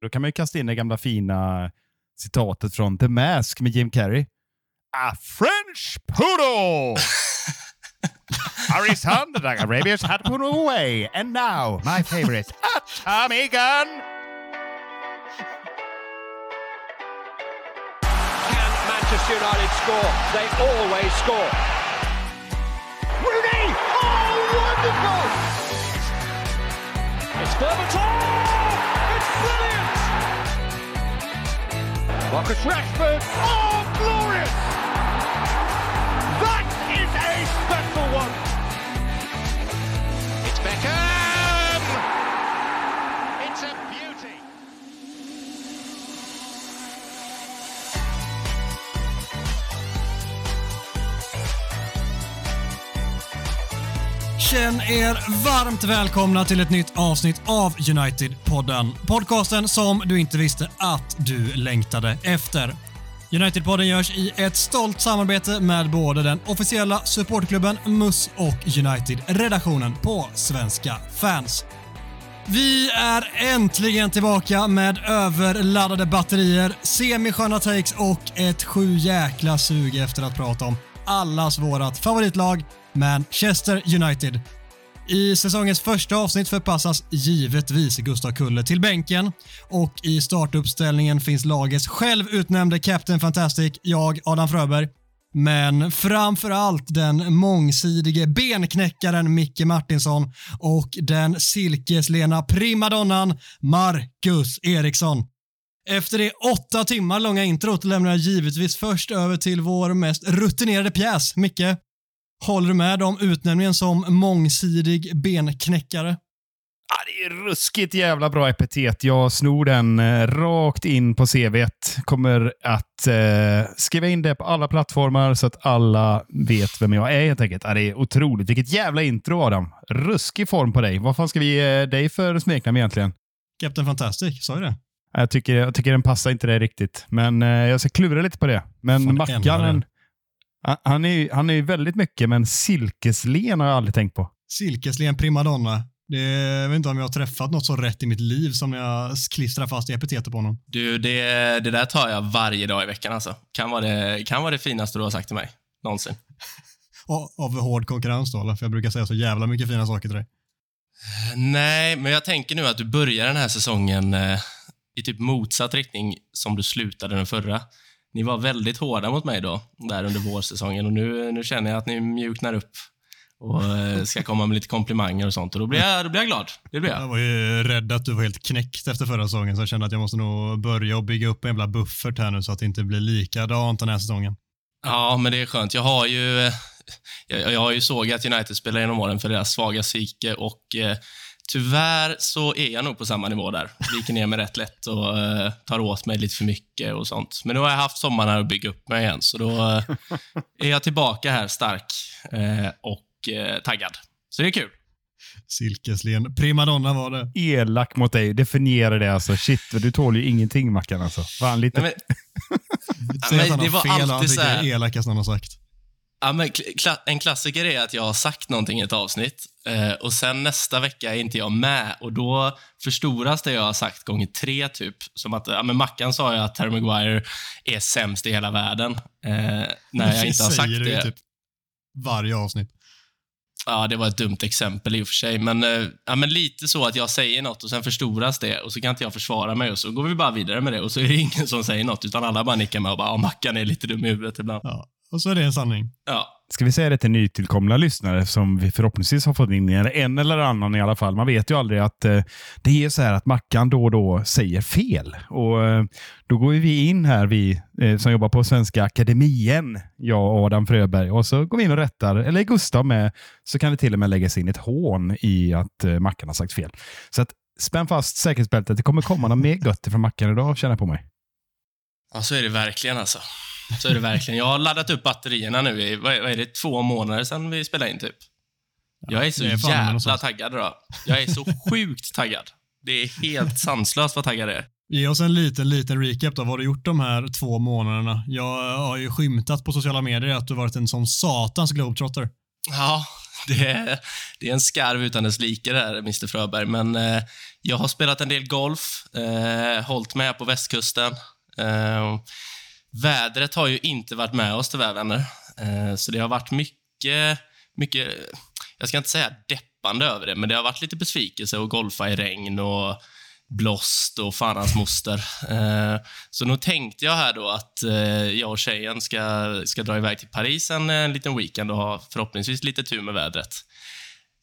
Då kan man ju kasta in det gamla fina citatet från The Mask med Jim Carrey. A French poodle! Arisan, the Arabians had put away. And now, my favorite, a Tommy gun! Can Manchester United score? They always score. Rooney! Oh, wonderful! It's Berbatov! Brilliant! Marcus Rashford! Oh, glorious! That is a special one! Känn er varmt välkomna till ett nytt avsnitt av United-podden. Podcasten som du inte visste att du längtade efter. United-podden görs i ett stolt samarbete med både den officiella supportklubben MUS och United-redaktionen på Svenska fans. Vi är äntligen tillbaka med överladdade batterier, semisköna takes och ett sju jäkla sug efter att prata om allas vårat favoritlag, Manchester United. I säsongens första avsnitt förpassas givetvis Gustav Kulle till bänken och i startuppställningen finns lagets självutnämnde Captain Fantastic, jag Adam Fröberg. Men framför allt den mångsidige benknäckaren Micke Martinsson och den silkeslena primadonnan Marcus Eriksson. Efter det åtta timmar långa introt lämnar jag givetvis först över till vår mest rutinerade pjäs, Micke. Håller du med om utnämningen som mångsidig benknäckare? Ja, det är ruskigt jävla bra epitet. Jag snor den eh, rakt in på CVt. Kommer att eh, skriva in det på alla plattformar så att alla vet vem jag är helt enkelt. Ja, det är otroligt. Vilket jävla intro Adam. Ruskig form på dig. Vad fan ska vi ge dig för smeknamn egentligen? Captain Fantastic, sa jag det? Jag tycker, jag tycker den passar inte dig riktigt, men eh, jag ska klura lite på det. Men Fan, Mackan, den. Han, är ju han är väldigt mycket, men silkeslen har jag aldrig tänkt på. Silkeslen primadonna. Det, jag vet inte om jag har träffat något så rätt i mitt liv som jag klistrar fast epitetet på honom. Du, det, det där tar jag varje dag i veckan alltså. Kan vara det, kan vara det finaste du har sagt till mig. Någonsin. Och, av hård konkurrens då, för jag brukar säga så jävla mycket fina saker till dig. Nej, men jag tänker nu att du börjar den här säsongen eh, i typ motsatt riktning som du slutade den förra. Ni var väldigt hårda mot mig då, där under vårsäsongen och nu, nu känner jag att ni mjuknar upp och eh, ska komma med lite komplimanger och sånt och då blir jag, då blir jag glad. Det blir Jag jag. var ju rädd att du var helt knäckt efter förra säsongen, så jag kände att jag måste nog börja och bygga upp en jävla buffert här nu så att det inte blir likadant den här säsongen. Ja, men det är skönt. Jag har ju, eh, jag, jag har ju sågat United-spelare genom åren för deras svaga psyke och eh, tyvärr så är jag nog på samma nivå där. Viker ner mig rätt lätt och eh, tar åt mig lite för mycket och sånt. Men nu har jag haft sommaren här att bygga upp mig igen, så då eh, är jag tillbaka här stark eh, och taggad. Så det är kul. Silkeslen primadonna var det. Elak mot dig. Definiera det alltså. Shit, du tål ju ingenting Mackan alltså. Fan, lite... Nej, men, Säg att han det har var fel och han alltid så tycker det är elakast han har sagt. Ja, men kla- en klassiker är att jag har sagt någonting i ett avsnitt eh, och sen nästa vecka är inte jag med och då förstoras det jag har sagt gånger tre typ. Som att, ja men Mackan sa ju att Harry Maguire är sämst i hela världen. Eh, när jag inte har sagt ju det. typ varje avsnitt. Ja, det var ett dumt exempel i och för sig, men, eh, ja, men lite så att jag säger något och sen förstoras det och så kan inte jag försvara mig och så går vi bara vidare med det och så är det ingen som säger något utan alla bara nickar med och bara, ja, Mackan är lite dum i huvudet ibland. Ja. Och så är det en sanning. Ja. Ska vi säga det till nytillkomna lyssnare som vi förhoppningsvis har fått in, eller en eller annan i alla fall. Man vet ju aldrig att eh, det är så här att Mackan då och då säger fel. Och eh, Då går vi in här, vi eh, som jobbar på Svenska Akademien, jag och Adam Fröberg, och så går vi in och rättar, eller Gustav med, så kan det till och med läggas in ett hån i att eh, Mackan har sagt fel. Så att spänn fast säkerhetsbältet. Det kommer komma något mer gött från Mackan idag, känner jag på mig. Ja, så är det verkligen alltså. Så är det verkligen. Jag har laddat upp batterierna nu i, vad är det, två månader sedan vi spelade in typ. Jag är så är jävla taggad idag. Jag är så sjukt taggad. Det är helt sanslöst vad taggad jag är. Ge oss en liten, liten recap då. Vad har du gjort de här två månaderna? Jag har ju skymtat på sociala medier att du varit en sån satans globetrotter. Ja, det är, det är en skarv utan dess like där, Mr Fröberg. Men eh, jag har spelat en del golf, eh, hållit med på västkusten. Eh, vädret har ju inte varit med oss tyvärr, vänner. Eh, så det har varit mycket, mycket, jag ska inte säga deppande över det, men det har varit lite besvikelse att golfa i regn och blåst och fan hans moster. Eh, så nu tänkte jag här då att eh, jag och tjejen ska, ska dra iväg till Paris en, en liten weekend och ha förhoppningsvis lite tur med vädret.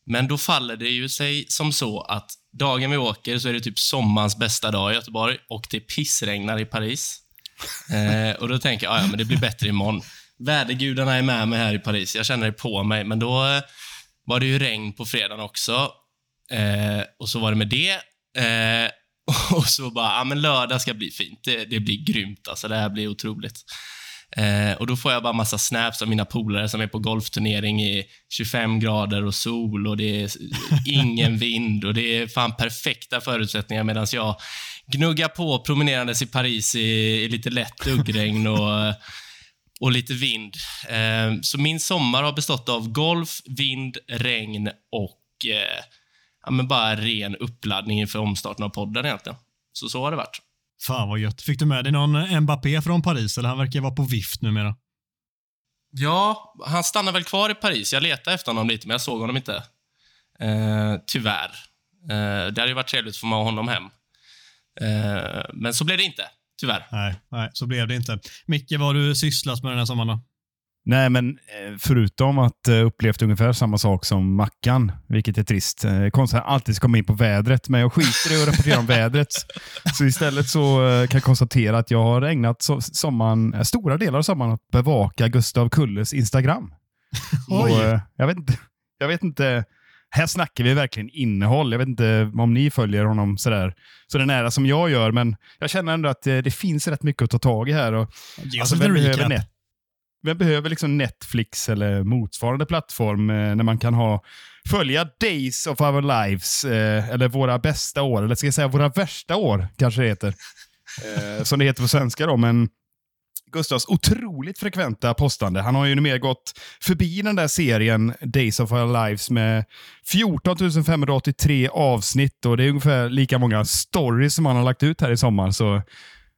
Men då faller det ju sig som så att dagen vi åker så är det typ sommarens bästa dag i Göteborg och det pissregnar i Paris. Eh, och då tänker jag, ah, ja men det blir bättre imorgon. Vädergudarna är med mig här i Paris, jag känner det på mig. Men då eh, var det ju regn på fredagen också. Eh, och så var det med det. Eh, och så bara, ja men lördag ska bli fint. Det, det blir grymt alltså, det här blir otroligt. Eh, och då får jag bara massa snaps av mina polare som är på golfturnering i 25 grader och sol och det är ingen vind och det är fan perfekta förutsättningar medan jag gnuggar på promenerandes i Paris i, i lite lätt duggregn och, och lite vind. Eh, så min sommar har bestått av golf, vind, regn och eh, ja, men bara ren uppladdning inför omstarten av podden egentligen. Så så har det varit. Fan vad gött. Fick du med dig någon Mbappé från Paris eller han verkar vara på vift numera? Ja, han stannar väl kvar i Paris. Jag letade efter honom lite, men jag såg honom inte. Eh, tyvärr. Eh, det hade ju varit trevligt att få med honom hem. Eh, men så blev det inte, tyvärr. Nej, nej, så blev det inte. Micke, vad har du sysslat med den här sommaren då? Nej, men eh, förutom att eh, upplevt ungefär samma sak som Mackan, vilket är trist. Eh, Konstigt att alltid ska komma in på vädret, men jag skiter i att rapportera om vädret. Så istället så kan jag konstatera att jag har ägnat so sommaren, stora delar av sommaren att bevaka Gustav Kulles Instagram. Oj. Och, jag, vet inte, jag vet inte, här snackar vi verkligen innehåll. Jag vet inte om ni följer honom sådär, så det nära som jag gör, men jag känner ändå att det finns rätt mycket att ta tag i här. Och, Ge oss Alltså, en recap vem behöver liksom Netflix eller motsvarande plattform eh, när man kan ha följa Days of Our Lives, eh, eller Våra bästa år, eller ska jag säga Våra värsta år, kanske det heter. Eh, som det heter på svenska då, men Gustavs otroligt frekventa postande. Han har ju numera gått förbi den där serien Days of Our Lives med 14 583 avsnitt och det är ungefär lika många stories som han har lagt ut här i sommar. Så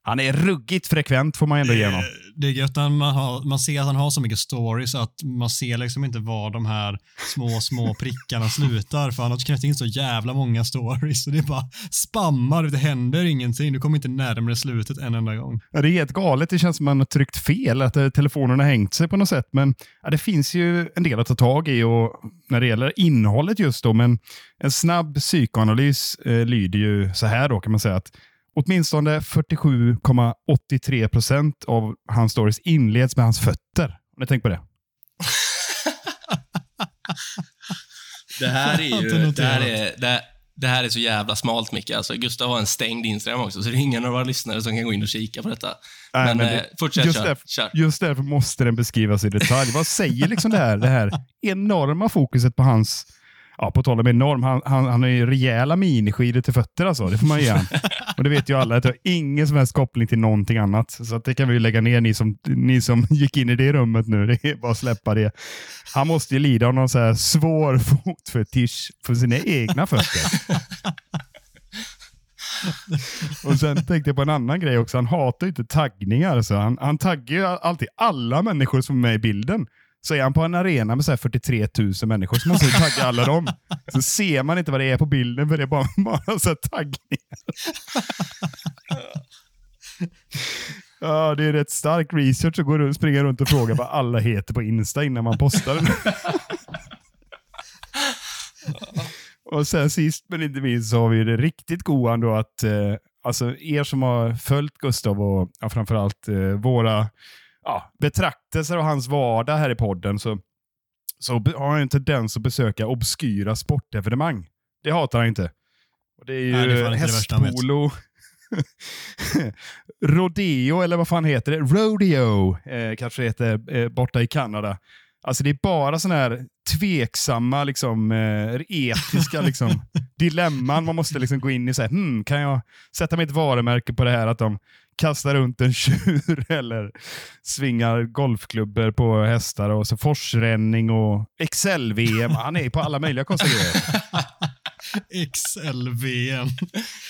han är ruggigt frekvent får man ändå ge honom. Det är gött när man, har, man ser att han har så mycket stories att man ser liksom inte var de här små, små prickarna slutar. För han har knäppt in så jävla många stories. Så det är bara spammar, det händer ingenting. Du kommer inte närmare slutet en enda gång. Ja, det är helt galet. Det känns som att man har tryckt fel, att eh, telefonen har hängt sig på något sätt. Men ja, det finns ju en del att ta tag i och när det gäller innehållet just då. Men en snabb psykoanalys eh, lyder ju så här då kan man säga att åtminstone 47,83 procent av hans stories inleds med hans fötter. Har ni tänkt på det? Det här är ju, det här är, det, det här är så jävla smalt, Micke. Alltså, Gustav har en stängd Instagram också, så det är ingen av våra lyssnare som kan gå in och kika på detta. Nej, men men eh, det- fortsätt, just kör. därför- kör. Just därför måste den beskrivas i detalj. Vad säger liksom det här, det här enorma fokuset på hans, ja på tal om enorm, han, han, han har ju rejäla miniskidor till fötter alltså. Det får man ge han. Och det vet ju alla att det har ingen som helst koppling till någonting annat. Så att det kan vi ju lägga ner ni som, ni som gick in i det rummet nu. Det är bara att släppa det. Han måste ju lida av någon så här svår fotfetisch för sina egna fötter. Och sen tänkte jag på en annan grej också. Han hatar ju inte taggningar. Så han, han taggar ju alltid alla människor som är med i bilden. Så är han på en arena med så här 43 000 människor så måste han tagga alla dem. Så ser man inte vad det är på bilden för det är bara, bara så här taggningar. Ja, det är rätt stark research att gå runt, springa runt och fråga vad alla heter på Insta innan man postar den. Och sen sist men inte minst så har vi det riktigt goa ändå att eh, alltså er som har följt Gustav och ja, framförallt eh, våra ja, betraktelser av hans vardag här i podden så, så har han en tendens att besöka obskyra sportevenemang. Det hatar han inte. Och det är ju Nej, det hästpolo, rodeo eller vad fan heter det? Rodeo eh, kanske det heter eh, borta i Kanada. Alltså det är bara sådana här tveksamma, liksom, eh, etiska liksom, dilemman man måste liksom gå in i. Så här, hmm, kan jag sätta mitt varumärke på det här att de kastar runt en tjur eller svingar golfklubbor på hästar och så forsränning och Excel-VM. Han är på alla möjliga konstiga grejer. XL-VM.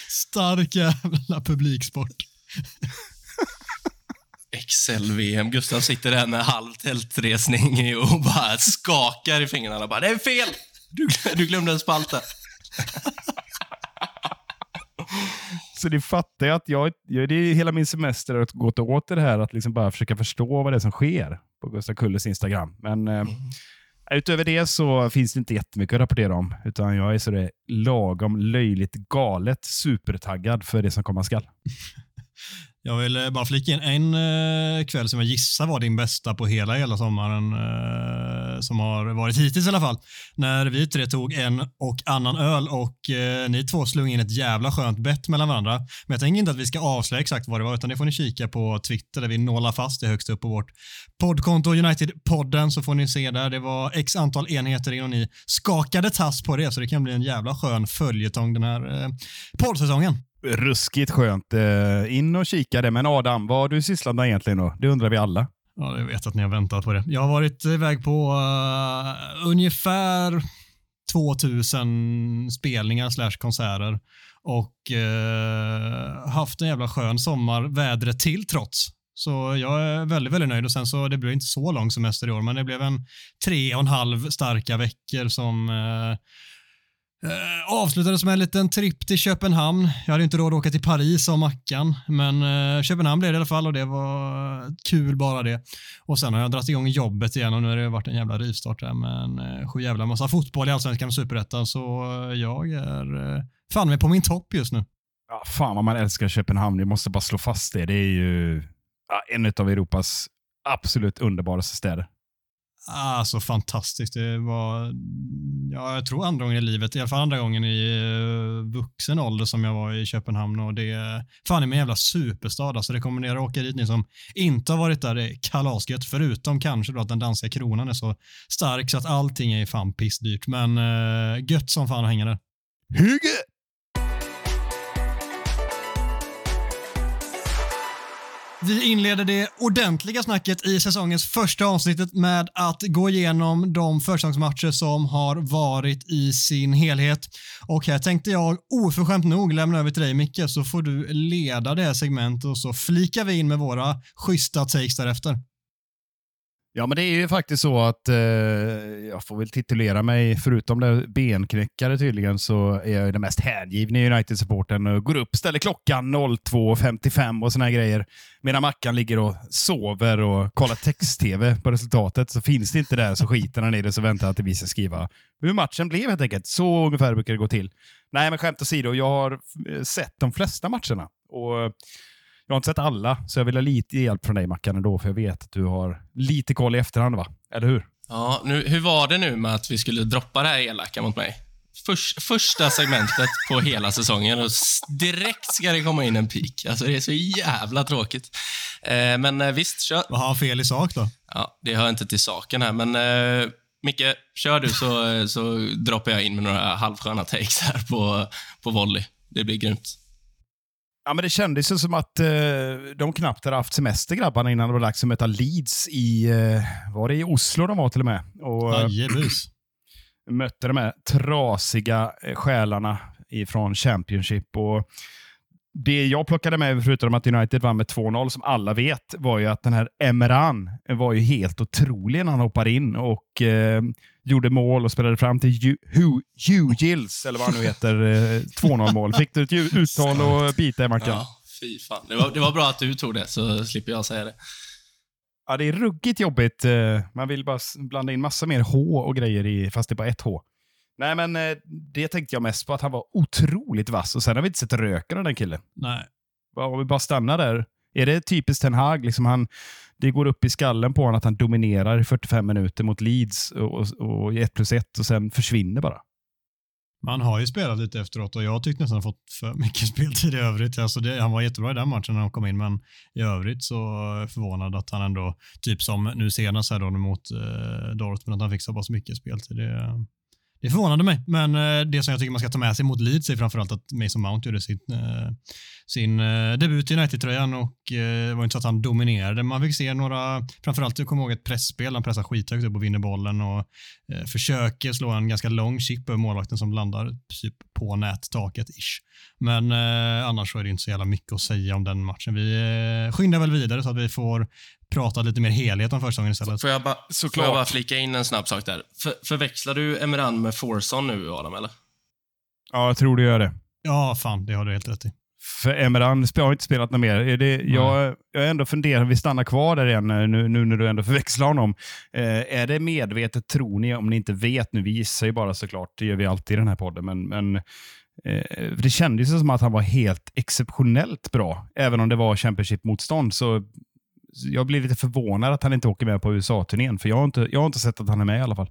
Stark jävla publiksport. Excel-VM. Gustav sitter där med halv tältresning och bara skakar i fingrarna. Bara, det är fel! Du, du glömde en spalta. Så det fattar jag att jag, jag, det är hela min semester att gå åt det här att liksom bara försöka förstå vad det är som sker på Gustav Kulles Instagram. Men eh, utöver det så finns det inte jättemycket att rapportera om, utan jag är så det lagom löjligt galet supertaggad för det som komma skall. Jag vill eh, bara flika in en eh, kväll som jag gissar var din bästa på hela hela sommaren, eh, som har varit hittills i alla fall. När vi tre tog en och annan öl och eh, ni två slog in ett jävla skönt bett mellan varandra. Men jag tänker inte att vi ska avslöja exakt vad det var, utan det får ni kika på Twitter där vi nålar fast det högst upp på vårt poddkonto United-podden så får ni se där. Det var x antal enheter in och ni skakade tass på det, så det kan bli en jävla skön följetong den här eh, poddsäsongen. Ruskigt skönt. Eh, in och kika det. Men Adam, vad har du sysslat med egentligen då? Det undrar vi alla. Ja, jag vet att ni har väntat på det. Jag har varit iväg på uh, ungefär 2000 spelningar slash konserter och uh, haft en jävla skön sommar, vädret till trots. Så jag är väldigt, väldigt nöjd och sen så det blev inte så lång semester i år, men det blev en tre och en halv starka veckor som uh, Eh, avslutades med en liten tripp till Köpenhamn. Jag hade inte råd att åka till Paris av Mackan, men eh, Köpenhamn blev det i alla fall och det var eh, kul bara det. Och sen har jag dragit igång jobbet igen och nu har det varit en jävla rivstart där med en eh, sju jävla massa fotboll i Allsvenskan och Superettan, så eh, jag är eh, fan med på min topp just nu. Ja, fan vad man älskar Köpenhamn. jag måste bara slå fast det. Det är ju ja, en av Europas absolut underbaraste städer. Alltså fantastiskt. Det var, ja, jag tror andra gången i livet, i alla fall andra gången i eh, vuxen ålder som jag var i Köpenhamn och det är fan är en jävla superstad. Alltså rekommenderar att åka dit ni som inte har varit där. Det är kalasgött, förutom kanske då att den danska kronan är så stark så att allting är fan pissdyrt. Men uh, gött som fan att hänga där. Hygge! Vi inleder det ordentliga snacket i säsongens första avsnittet med att gå igenom de försäsongsmatcher som har varit i sin helhet. Och här tänkte jag oförskämt nog lämna över till dig Micke så får du leda det här segmentet och så flikar vi in med våra schyssta takes därefter. Ja, men det är ju faktiskt så att eh, jag får väl titulera mig, förutom det benknäckare tydligen, så är jag den mest hängivna United-supporten går upp, ställer klockan 02.55 och såna här grejer. Medan Mackan ligger och sover och kollar text-tv på resultatet så finns det inte där så skiter han i det så väntar han till vi ska skriva hur matchen blev helt enkelt. Så ungefär brukar det gå till. Nej, men skämt åsido, jag har sett de flesta matcherna. Och jag har inte sett alla, så jag vill ha lite hjälp från dig Mackan ändå, för jag vet att du har lite koll i efterhand, va? Eller hur? Ja, nu, hur var det nu med att vi skulle droppa det här elaka mot mig? Förs, första segmentet på hela säsongen och direkt ska det komma in en pik. Alltså det är så jävla tråkigt. Eh, men eh, visst, kör. Vad har han fel i sak då? Ja, det hör inte till saken här, men eh, Micke, kör du så, så droppar jag in med några halvsköna takes här på, på volley. Det blir grymt. Ja, men det kändes ju som att eh, de knappt hade haft semester grabbarna innan det var dags att möta Leeds i, eh, var det i Oslo de var till och med? Och, eh, Jajebus. mötte de här trasiga eh, själarna från Championship. Och det jag plockade med, förutom att United vann med 2-0, som alla vet, var ju att den här Emran var ju helt otrolig när han hoppade in och eh, gjorde mål och spelade fram till Gills, eller vad han nu heter, eh, 2-0 mål. Fick du ett uttal och bita i Mackan? Ja, fy fan. Det var, det var bra att du tog det, så slipper jag säga det. Ja, det är ruggigt jobbigt. Eh, Man vill bara blanda in massa mer H och grejer, i, fast det är bara ett H. Nej, men eh, det tänkte jag mest på, att han var otroligt vass och sen har vi inte sett röken av den killen. Nej. Om vi bara stannar där. Är det typiskt Ten Hag? Liksom han, det går upp i skallen på honom att han dominerar i 45 minuter mot Leeds och, i 1 plus 1 och sen försvinner bara. Man har ju spelat lite efteråt och jag tyckte nästan han fått för mycket speltid i övrigt. Alltså det, han var jättebra i den matchen när han kom in, men i övrigt så förvånad att han ändå, typ som nu senast här då mot eh, Dortmund, att han fick så pass mycket speltid. Det, det förvånade mig, men eh, det som jag tycker man ska ta med sig mot Leeds är framförallt att Mason Mount gjorde eh, sin, sin debut i United-tröjan och det var inte så att han dominerade. Man fick se några, framförallt jag kommer ihåg ett pressspel, han pressar skithögt upp och vinner bollen och försöker slå en ganska lång chip över målvakten som landar typ på nättaket ish. Men annars så är det inte så jävla mycket att säga om den matchen. Vi skyndar väl vidare så att vi får prata lite mer helhet om försäsongen istället. Får jag, ba, får jag bara flika in en snabb sak där? För, förväxlar du Emeran med Forson nu, Adam, eller? Ja, jag tror du gör det. Ja, fan, det har du helt rätt i. För Emeran har inte spelat något mer. Är det, jag, jag ändå funderat, vi stannar kvar där igen nu, nu när du ändå förväxlar honom. Eh, är det medvetet, tror ni, om ni inte vet nu, vi gissar ju bara såklart, det gör vi alltid i den här podden, men, men eh, det kändes som att han var helt exceptionellt bra. Även om det var Championship-motstånd så jag blir lite förvånad att han inte åker med på USA-turnén, för jag har, inte, jag har inte sett att han är med i alla fall.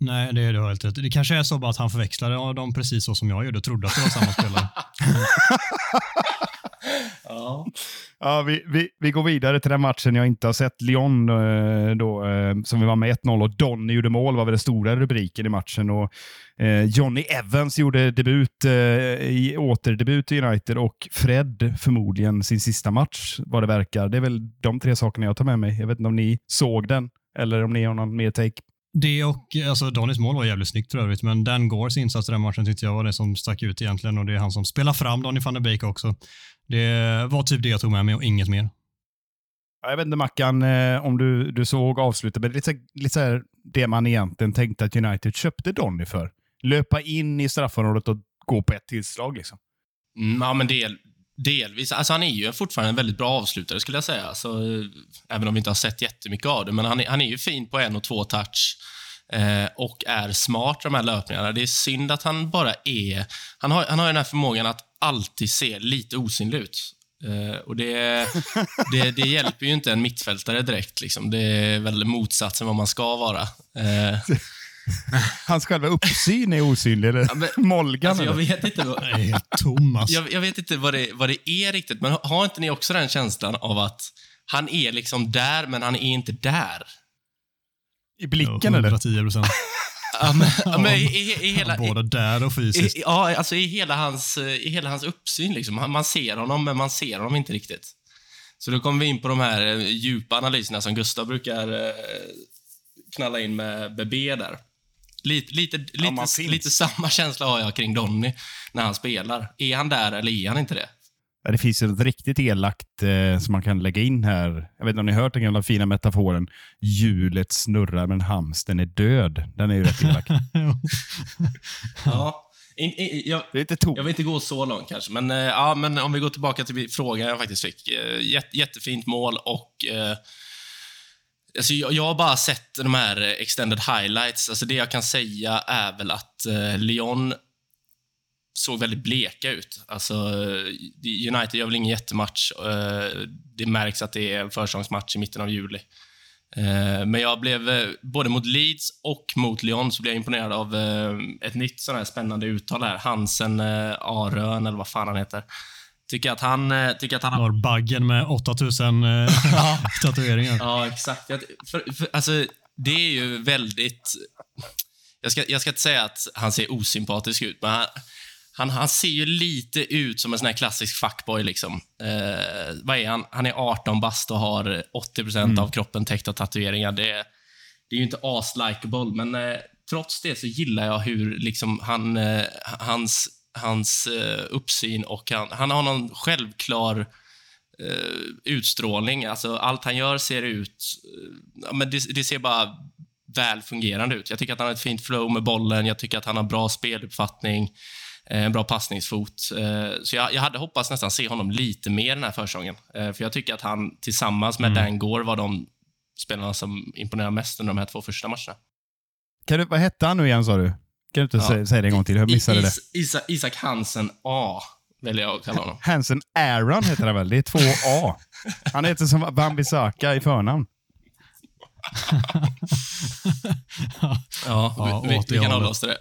Nej, det, det har helt rätt. Det kanske är så bara att han förväxlade dem precis så som jag gjorde och trodde att det var samma spelare. ja. Ja, vi, vi, vi går vidare till den matchen jag inte har sett. Lyon, eh, då, eh, som vi var med 1-0 och Donny gjorde mål var väl den stora rubriken i matchen. Och, eh, Johnny Evans gjorde debut, i återdebut i United och Fred förmodligen sin sista match vad det verkar. Det är väl de tre sakerna jag tar med mig. Jag vet inte om ni såg den eller om ni har någon mer take. Det och alltså Donnys mål var jävligt snyggt för övrigt, men Dan Gores insats i den matchen tyckte jag var det som stack ut egentligen och det är han som spelar fram Donny van der Beek också. Det var typ det jag tog med mig och inget mer. Jag vet inte Mackan, eh, om du, du såg avslutet, men lite, lite så här, det man egentligen tänkte att United köpte Donny för. Löpa in i straffområdet och gå på ett tillslag. Liksom. Mm, ja, men del, delvis. Alltså, han är ju fortfarande en väldigt bra avslutare, skulle jag säga. Alltså, eh, även om vi inte har sett jättemycket av det. Men han är, han är ju fin på en och två touch eh, och är smart i de här löpningarna. Det är synd att han bara är... Han har, han har den här förmågan att alltid se lite osynlig ut. Uh, och det, det, det, hjälper ju inte en mittfältare direkt. Liksom. Det är väl motsatsen vad man ska vara. Uh, Hans själva uppsyn är osynlig, eller ja, men, Molgan? Alltså, jag vet inte vad, Nej, Thomas. Jag, jag, vet inte vad det, vad det är riktigt, men har inte ni också den känslan av att han är liksom där, men han är inte där? I blicken, ja, 110 eller? procent. Ja, men, ja, men i, i, i, hela... Både där och fysiskt. I, ja, alltså i hela hans, i hela hans uppsyn. Liksom. Man ser honom, men man ser honom inte riktigt. Så då kommer vi in på de här eh, djupa analyserna som Gustav brukar eh, knalla in med BB där. Lite, lite, lite, lite samma känsla har jag kring Donny när han spelar. Är han där eller är han inte det? Det finns ett riktigt elakt eh, som man kan lägga in här. Jag vet inte om ni har hört den gamla fina metaforen. Hjulet snurrar men hamsten är död. Den är ju rätt elak. ja. In, in, jag, det är inte jag vill inte gå så långt kanske, men, eh, ja, men om vi går tillbaka till frågan jag faktiskt fick. Eh, jätt, jättefint mål och eh, Alltså jag, jag, har bara sett de här eh, extended highlights. Alltså det jag kan säga är väl att eh, Lyon såg väldigt bleka ut. Alltså, eh, United gör väl ingen jättematch. Eh, det märks att det är en försäsongsmatch i mitten av juli. Eh, men jag blev, eh, både mot Leeds och mot Lyon, så blev jag imponerad av ett nytt sån här spännande uttal här. Hansen Arön, eller vad fan han heter. Tycker att han... Tycker att han har... baggen med 8000 tatueringar. Ja, exakt. För, för, alltså, det är ju väldigt... Jag ska, jag ska inte säga att han ser osympatisk ut, men han, han, han ser ju lite ut som en sån här klassisk fuckboy. Liksom. Eh, vad är han? Han är 18 bast och har 80 mm. av kroppen täckt av tatueringar. Det, det är ju inte as-likeable, men eh, trots det så gillar jag hur liksom, han, eh, hans, hans eh, uppsyn och han, han har någon självklar eh, utstrålning. Alltså, allt han gör ser ut... Eh, men det, det ser bara väl fungerande ut. Jag tycker att han har ett fint flow med bollen. Jag tycker att han har bra speluppfattning. Eh, en bra passningsfot. Eh, så jag, jag hade hoppats nästan se honom lite mer den här försäsongen. Eh, för jag tycker att han tillsammans med mm. Dan Gore var de spelarna som imponerade mest under de här två första matcherna. Kan du, vad hette han nu igen, sa du? Kan du inte ja. säga, säga det en gång till? Jag missade Is, det. Isak, Isak Hansen A, väljer jag att kalla honom. Hansen Aaron heter han väl? Det är två A. Han heter som Bambi Saka i förnamn. ja, ja, vi, vi, vi kan hålla oss till det.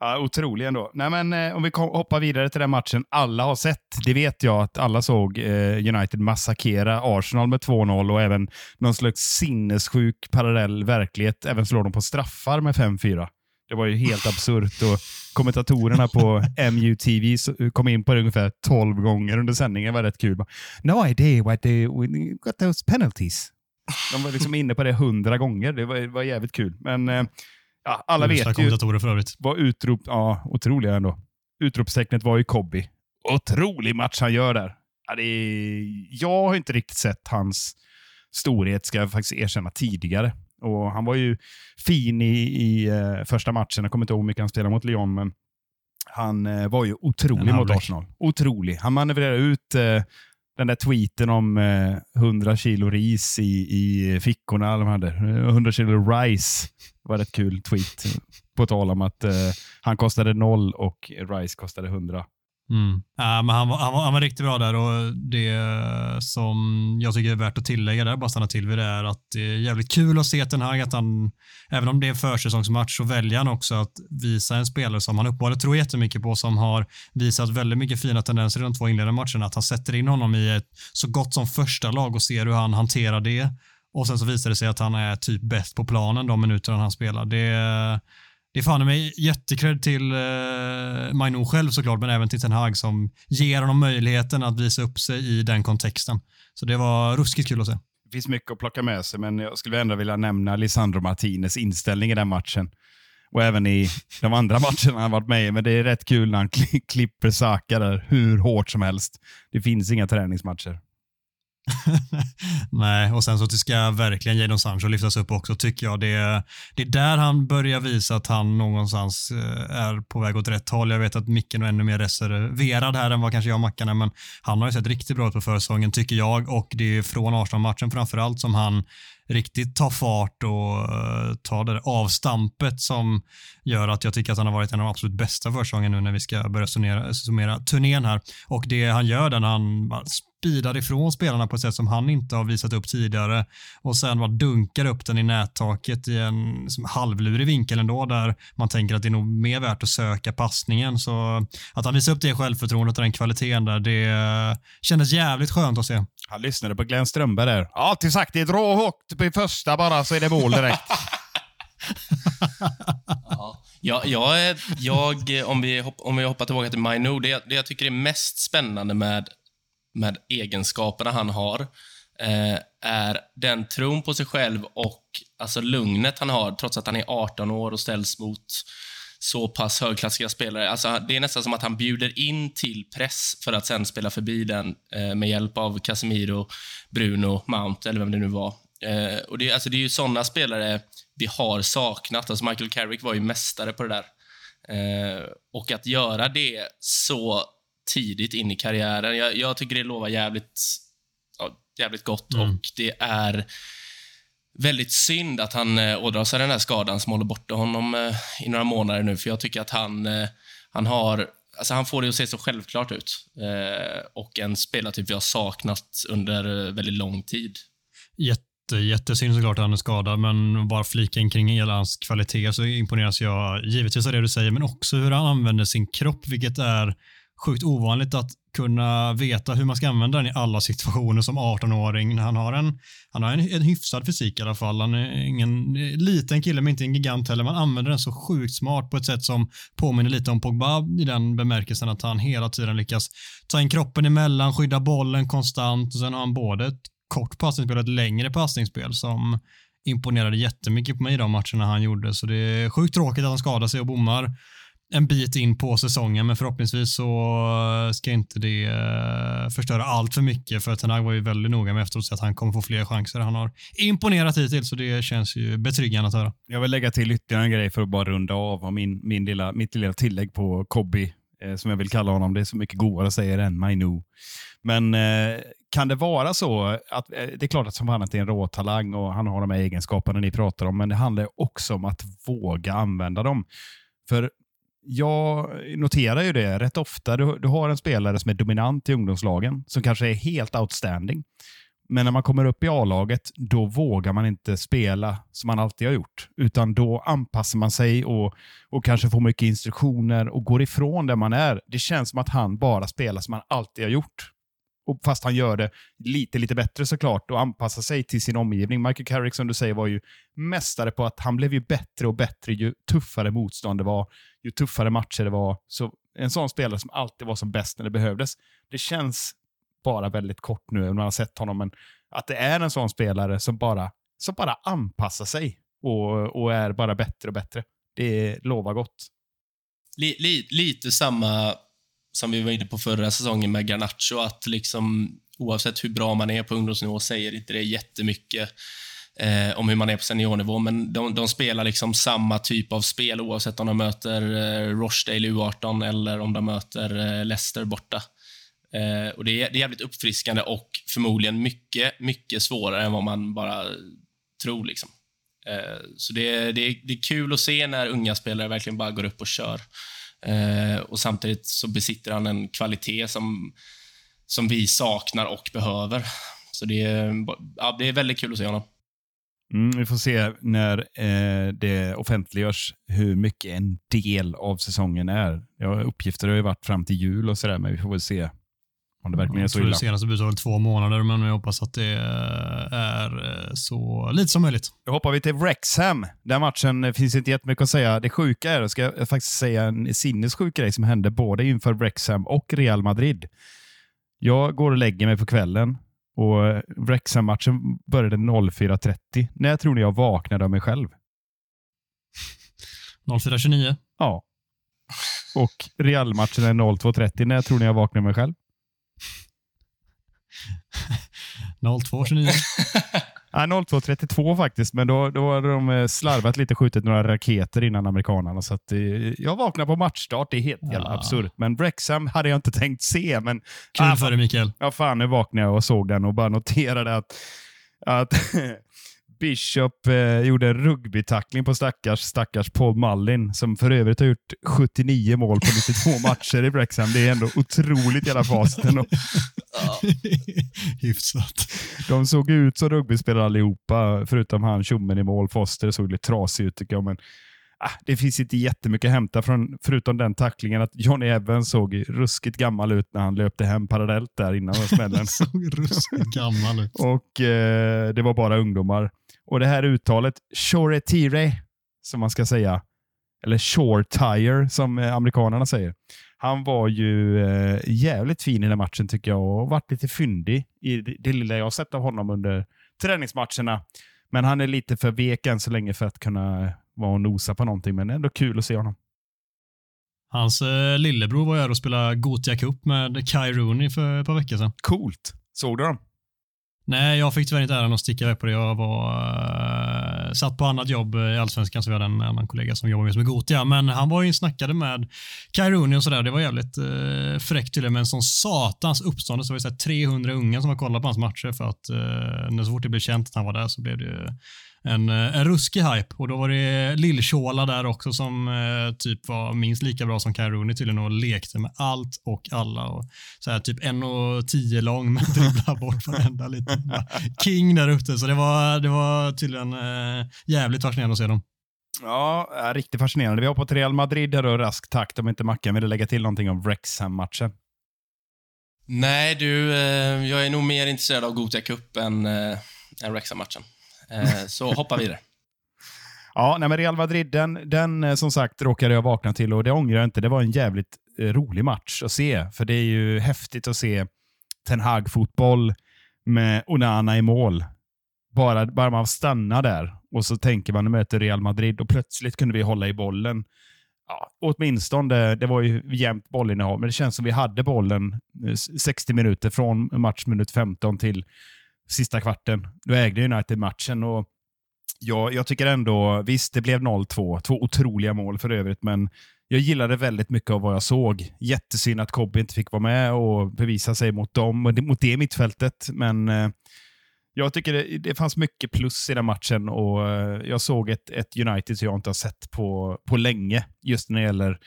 Ja, otrolig ändå. Nej, men, eh, om vi hoppar vidare till den matchen alla har sett. Det vet jag att alla såg eh, United massakera Arsenal med 2-0 och även någon slags sinnessjuk parallell verklighet. Även slår de på straffar med 5-4. Det var ju helt absurt. Och kommentatorerna på MUTV kom in på det ungefär 12 gånger under sändningen. Det var rätt kul. No idea what they got those penalties. De var liksom inne på det 100 gånger. Det var, det var jävligt kul. Men eh, ja, alla vet ju för övrigt. vad utrop... Ja, otroliga ändå. Utropstecknet var ju Kobby. Otrolig match han gör där. Ja, det är, jag har inte riktigt sett hans storhet, ska jag faktiskt erkänna, tidigare. Och Han var ju fin i, i eh, första matchen. Jag kommer inte ihåg hur mycket han spelade mot Lyon, men han eh, var ju otrolig mot. Arsenal. Otrolig. Han manövrerade ut eh, den där tweeten om eh, 100 kilo ris i, i fickorna. De hade. Eh, 100 kilo rice. Det var rätt kul tweet. På tal om att eh, han kostade noll och Rice kostade 100. Mm. Ja, men han, var, han, han var riktigt bra där och det som jag tycker är värt att tillägga där, bara stanna till vid det, är att det är jävligt kul att se Ten Hag att han, även om det är en försäsongsmatch, så väljer han också att visa en spelare som han uppenbarligen tror jättemycket på, som har visat väldigt mycket fina tendenser i de två inledande matcherna, att han sätter in honom i ett så gott som första lag och ser hur han hanterar det. Och sen så visar det sig att han är typ bäst på planen de minuterna han spelar. Det det är fan mig jättekred till eh, Mainu själv såklart, men även till Ten Hag som ger honom möjligheten att visa upp sig i den kontexten. Så det var ruskigt kul att se. Det finns mycket att plocka med sig, men jag skulle ändå vilja nämna Lisandro Martinez inställning i den matchen. Och även i de andra matcherna han varit med i. Men det är rätt kul när han klipper Saka där hur hårt som helst. Det finns inga träningsmatcher. Nej, och sen så ska verkligen Jadon Sancho lyftas upp också tycker jag. Det, det är där han börjar visa att han någonstans eh, är på väg åt rätt håll. Jag vet att Micken är ännu mer reserverad här än vad kanske jag och Mackan är, men han har ju sett riktigt bra ut på försäsongen tycker jag och det är från Arsenal-matchen framförallt som han riktigt tar fart och eh, tar det där avstampet som gör att jag tycker att han har varit en av de absolut bästa försäsongen nu när vi ska börja summera, summera turnén här. Och det han gör där när han speedar ifrån spelarna på ett sätt som han inte har visat upp tidigare och sen bara dunkar upp den i nättaket i en halvlurig vinkel ändå där man tänker att det är nog mer värt att söka passningen. Så att han visar upp det självförtroendet och den kvaliteten där, det kändes jävligt skönt att se. Han lyssnade på Glenn Strömberg där. Alltid sagt det, dra högt på första bara så är det mål direkt. Ja, jag, är- jag, om, vi hopp, om vi hoppar tillbaka till Mainu, det, det jag tycker är mest spännande med, med egenskaperna han har eh, är den tron på sig själv och alltså lugnet han har, trots att han är 18 år och ställs mot så pass högklassiga spelare. Alltså, det är nästan som att han bjuder in till press för att sen spela förbi den eh, med hjälp av Casemiro, Bruno, Mount eller vem det nu var. Eh, och det, alltså, det är ju såna spelare vi har saknat. Alltså, Michael Carrick var ju mästare på det där. Eh, och att göra det så tidigt in i karriären, jag, jag tycker det lovar jävligt, ja, jävligt gott och det är väldigt synd att han eh, ådrar sig den här skadan som håller borta honom eh, i några månader nu, för jag tycker att han, eh, han har Alltså han får det att se så självklart ut. Eh, och en spelartyp vi har saknat under eh, väldigt lång tid. Jätte, jättesynd såklart att han är skadad, men bara flika in kring hela hans kvalitet så imponeras jag givetvis av det du säger, men också hur han använder sin kropp, vilket är sjukt ovanligt att kunna veta hur man ska använda den i alla situationer som 18-åring. Han har en, han har en, en hyfsad fysik i alla fall. Han är ingen liten kille, men inte en gigant heller. Man använder den så sjukt smart på ett sätt som påminner lite om Pogba i den bemärkelsen att han hela tiden lyckas ta in kroppen emellan, skydda bollen konstant och sen har han både ett kort passningsspel och ett längre passningsspel som imponerade jättemycket på mig i de matcherna han gjorde. Så det är sjukt tråkigt att han skadar sig och bommar en bit in på säsongen, men förhoppningsvis så ska inte det eh, förstöra allt för mycket, för Ten var ju väldigt noga med efteråt att han kommer få fler chanser. Han har imponerat hittills, så det känns ju betryggande att höra. Jag vill lägga till ytterligare en grej för att bara runda av och min, min lilla, mitt lilla tillägg på Kobby, eh, som jag vill kalla honom. Det är så mycket godare att säga det än Mainu. Men eh, kan det vara så att eh, det är klart att som han är en råtalang och han har de här egenskaperna ni pratar om, men det handlar också om att våga använda dem. För jag noterar ju det rätt ofta. Du, du har en spelare som är dominant i ungdomslagen, som kanske är helt outstanding. Men när man kommer upp i A-laget, då vågar man inte spela som man alltid har gjort. Utan då anpassar man sig och, och kanske får mycket instruktioner och går ifrån där man är. Det känns som att han bara spelar som han alltid har gjort. Och fast han gör det lite, lite bättre såklart och anpassar sig till sin omgivning. Michael Carrick, som du säger, var ju mästare på att han blev ju bättre och bättre ju tuffare motstånd det var, ju tuffare matcher det var. Så en sån spelare som alltid var som bäst när det behövdes. Det känns bara väldigt kort nu, när man har sett honom, men att det är en sån spelare som bara, som bara anpassar sig och, och är bara bättre och bättre. Det lovar gott. Li, li, lite samma som vi var inne på förra säsongen med Garnacho, att liksom oavsett hur bra man är på ungdomsnivå säger inte det jättemycket eh, om hur man är på seniornivå, men de, de, spelar liksom samma typ av spel oavsett om de möter eh, Rochdale U18 eller om de möter eh, Leicester borta. Eh, och det är, det är jävligt uppfriskande och förmodligen mycket, mycket svårare än vad man bara tror. Liksom. Eh, så det, det, det är kul att se när unga spelare verkligen bara går upp och kör. Eh, och Samtidigt så besitter han en kvalitet som, som vi saknar och behöver. Så det är, ja, det är väldigt kul att se honom. Mm, vi får se när eh, det offentliggörs hur mycket en del av säsongen är. Ja, uppgifter har ju varit fram till jul och sådär, men vi får väl se om det verkligen är så illa. Det senaste budet var väl två månader, men jag hoppas att det är eh, så lite som möjligt. Då hoppar vi till Wrexham. Den matchen finns inte jättemycket att säga. Det sjuka är, jag ska faktiskt säga en sinnessjuk grej som hände både inför Wrexham och Real Madrid. Jag går och lägger mig på kvällen och Wrexham-matchen började 04.30. När tror ni jag vaknade av mig själv? 04.29? Ja. Och Real-matchen är 02.30. När tror ni jag vaknade av mig själv? 02.29. Ja, 02.32 faktiskt, men då, då hade de eh, slarvat lite, skjutit några raketer innan amerikanerna. Så att, eh, jag vaknade på matchstart. Det är helt jävla ja. absurt. Men Brexham hade jag inte tänkt se. Men, Kul ah, för dig, Mikael. Ja, fan, nu vaknade jag och såg den och bara noterade att, att Bishop eh, gjorde en rugbytackling på stackars, stackars Paul Mullin, som för övrigt har gjort 79 mål på 92 matcher i Brexham. Det är ändå otroligt jävla fast. Hyfsat. De såg ut som rugbyspelare allihopa, förutom han tjommen i mål. Foster såg lite trasig ut tycker jag, men ah, det finns inte jättemycket att hämta från, förutom den tacklingen att Johnny Evans såg ruskigt gammal ut när han löpte hem parallellt där innan smällen. såg ruskigt gammal ut. Och eh, det var bara ungdomar. Och det här uttalet, Shoretire, som man ska säga, eller Shore Tire som eh, amerikanerna säger. Han var ju eh, jävligt fin i den matchen tycker jag och varit lite fyndig i det, det lilla jag har sett av honom under träningsmatcherna. Men han är lite för vek än så länge för att kunna vara och nosa på någonting, men ändå kul att se honom. Hans eh, lillebror var här och spelade Gotia Cup med Kai Rooney för ett par veckor sedan. Coolt. Såg du dem? Nej, jag fick tyvärr inte äran att sticka iväg på det. Jag var, uh, satt på annat jobb eh, i Allsvenskan, så vi hade en annan kollega som jobbade med Gotia. Men han var ju snackade med Kairuni och sådär. Det var jävligt uh, fräckt tydligen, men som satans uppståndelse. Det var så 300 unga som var kollade på hans matcher för att uh, när så fort det blev känt att han var där så blev det en, eh, en ruskig hype. Och då var det Lill-Shola där också som eh, typ var minst lika bra som Rooney tydligen och lekte med allt och alla. Och så här, typ 1,10 lång men dribblade bort varenda liten king där ute. Så det var, det var tydligen eh, jävligt fascinerande att se dem. Ja, riktigt fascinerande. Vi hoppar till Real Madrid här då, rask takt om inte Mackan ville lägga till någonting om Wrexham-matchen. Nej du, eh, jag är nog mer intresserad av Gothia Cup än, äh, än Wrexham-matchen. Eh, så hoppa vidare. Ja, nej, men Real Madrid, den, den eh, som sagt råkade jag vakna till och det ångrar jag inte. Det var en jävligt eh, rolig match att se, för det är ju häftigt att se Ten Hag-fotboll med Onana i mål. Bara, bara man stannar där och så tänker man nu möter Real Madrid och plötsligt kunde vi hålla i bollen. Ja, åtminstone, det var ju jämnt bollinnehav, men det känns som vi hade bollen 60 minuter från matchminut 15 till sista kvarten. Då ägde United matchen och jag, jag tycker ändå, visst det blev 0-2, två otroliga mål för övrigt, men jag gillade väldigt mycket av vad jag såg. Jättesynd att Kobbe inte fick vara med och bevisa sig mot dem, mot det mittfältet, men eh, jag tycker det, det, fanns mycket plus i den matchen och eh, jag såg ett, ett United som jag inte har sett på, på länge, just när det gäller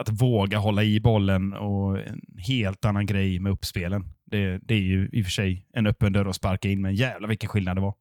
att våga hålla i bollen och en helt annan grej med uppspelen. Det, det är ju i och för sig en öppen dörr att sparka in, men jävla vilken skillnad det var.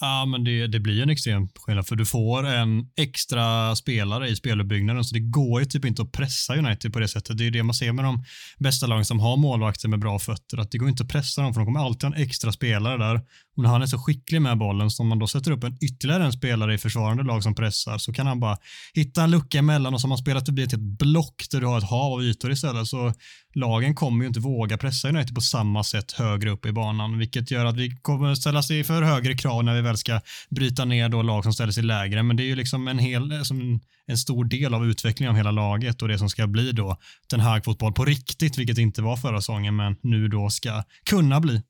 Ja, men det, det blir en extrem skillnad för du får en extra spelare i speluppbyggnaden så det går ju typ inte att pressa United på det sättet. Det är ju det man ser med de bästa lagen som har målvakter med bra fötter, att det går inte att pressa dem för de kommer alltid ha en extra spelare där. Och när han är så skicklig med bollen, så om man då sätter upp en ytterligare en spelare i försvarande lag som pressar så kan han bara hitta en lucka emellan och så har man spelat förbi till ett block där du har ett hav av ytor istället. Så lagen kommer ju inte våga pressa United på samma sätt högre upp i banan, vilket gör att vi kommer ställa sig för högre krav när vi väl ska bryta ner då lag som ställer sig lägre. Men det är ju liksom en, hel, som en, en stor del av utvecklingen av hela laget och det som ska bli då den här fotboll på riktigt, vilket inte var förra säsongen, men nu då ska kunna bli.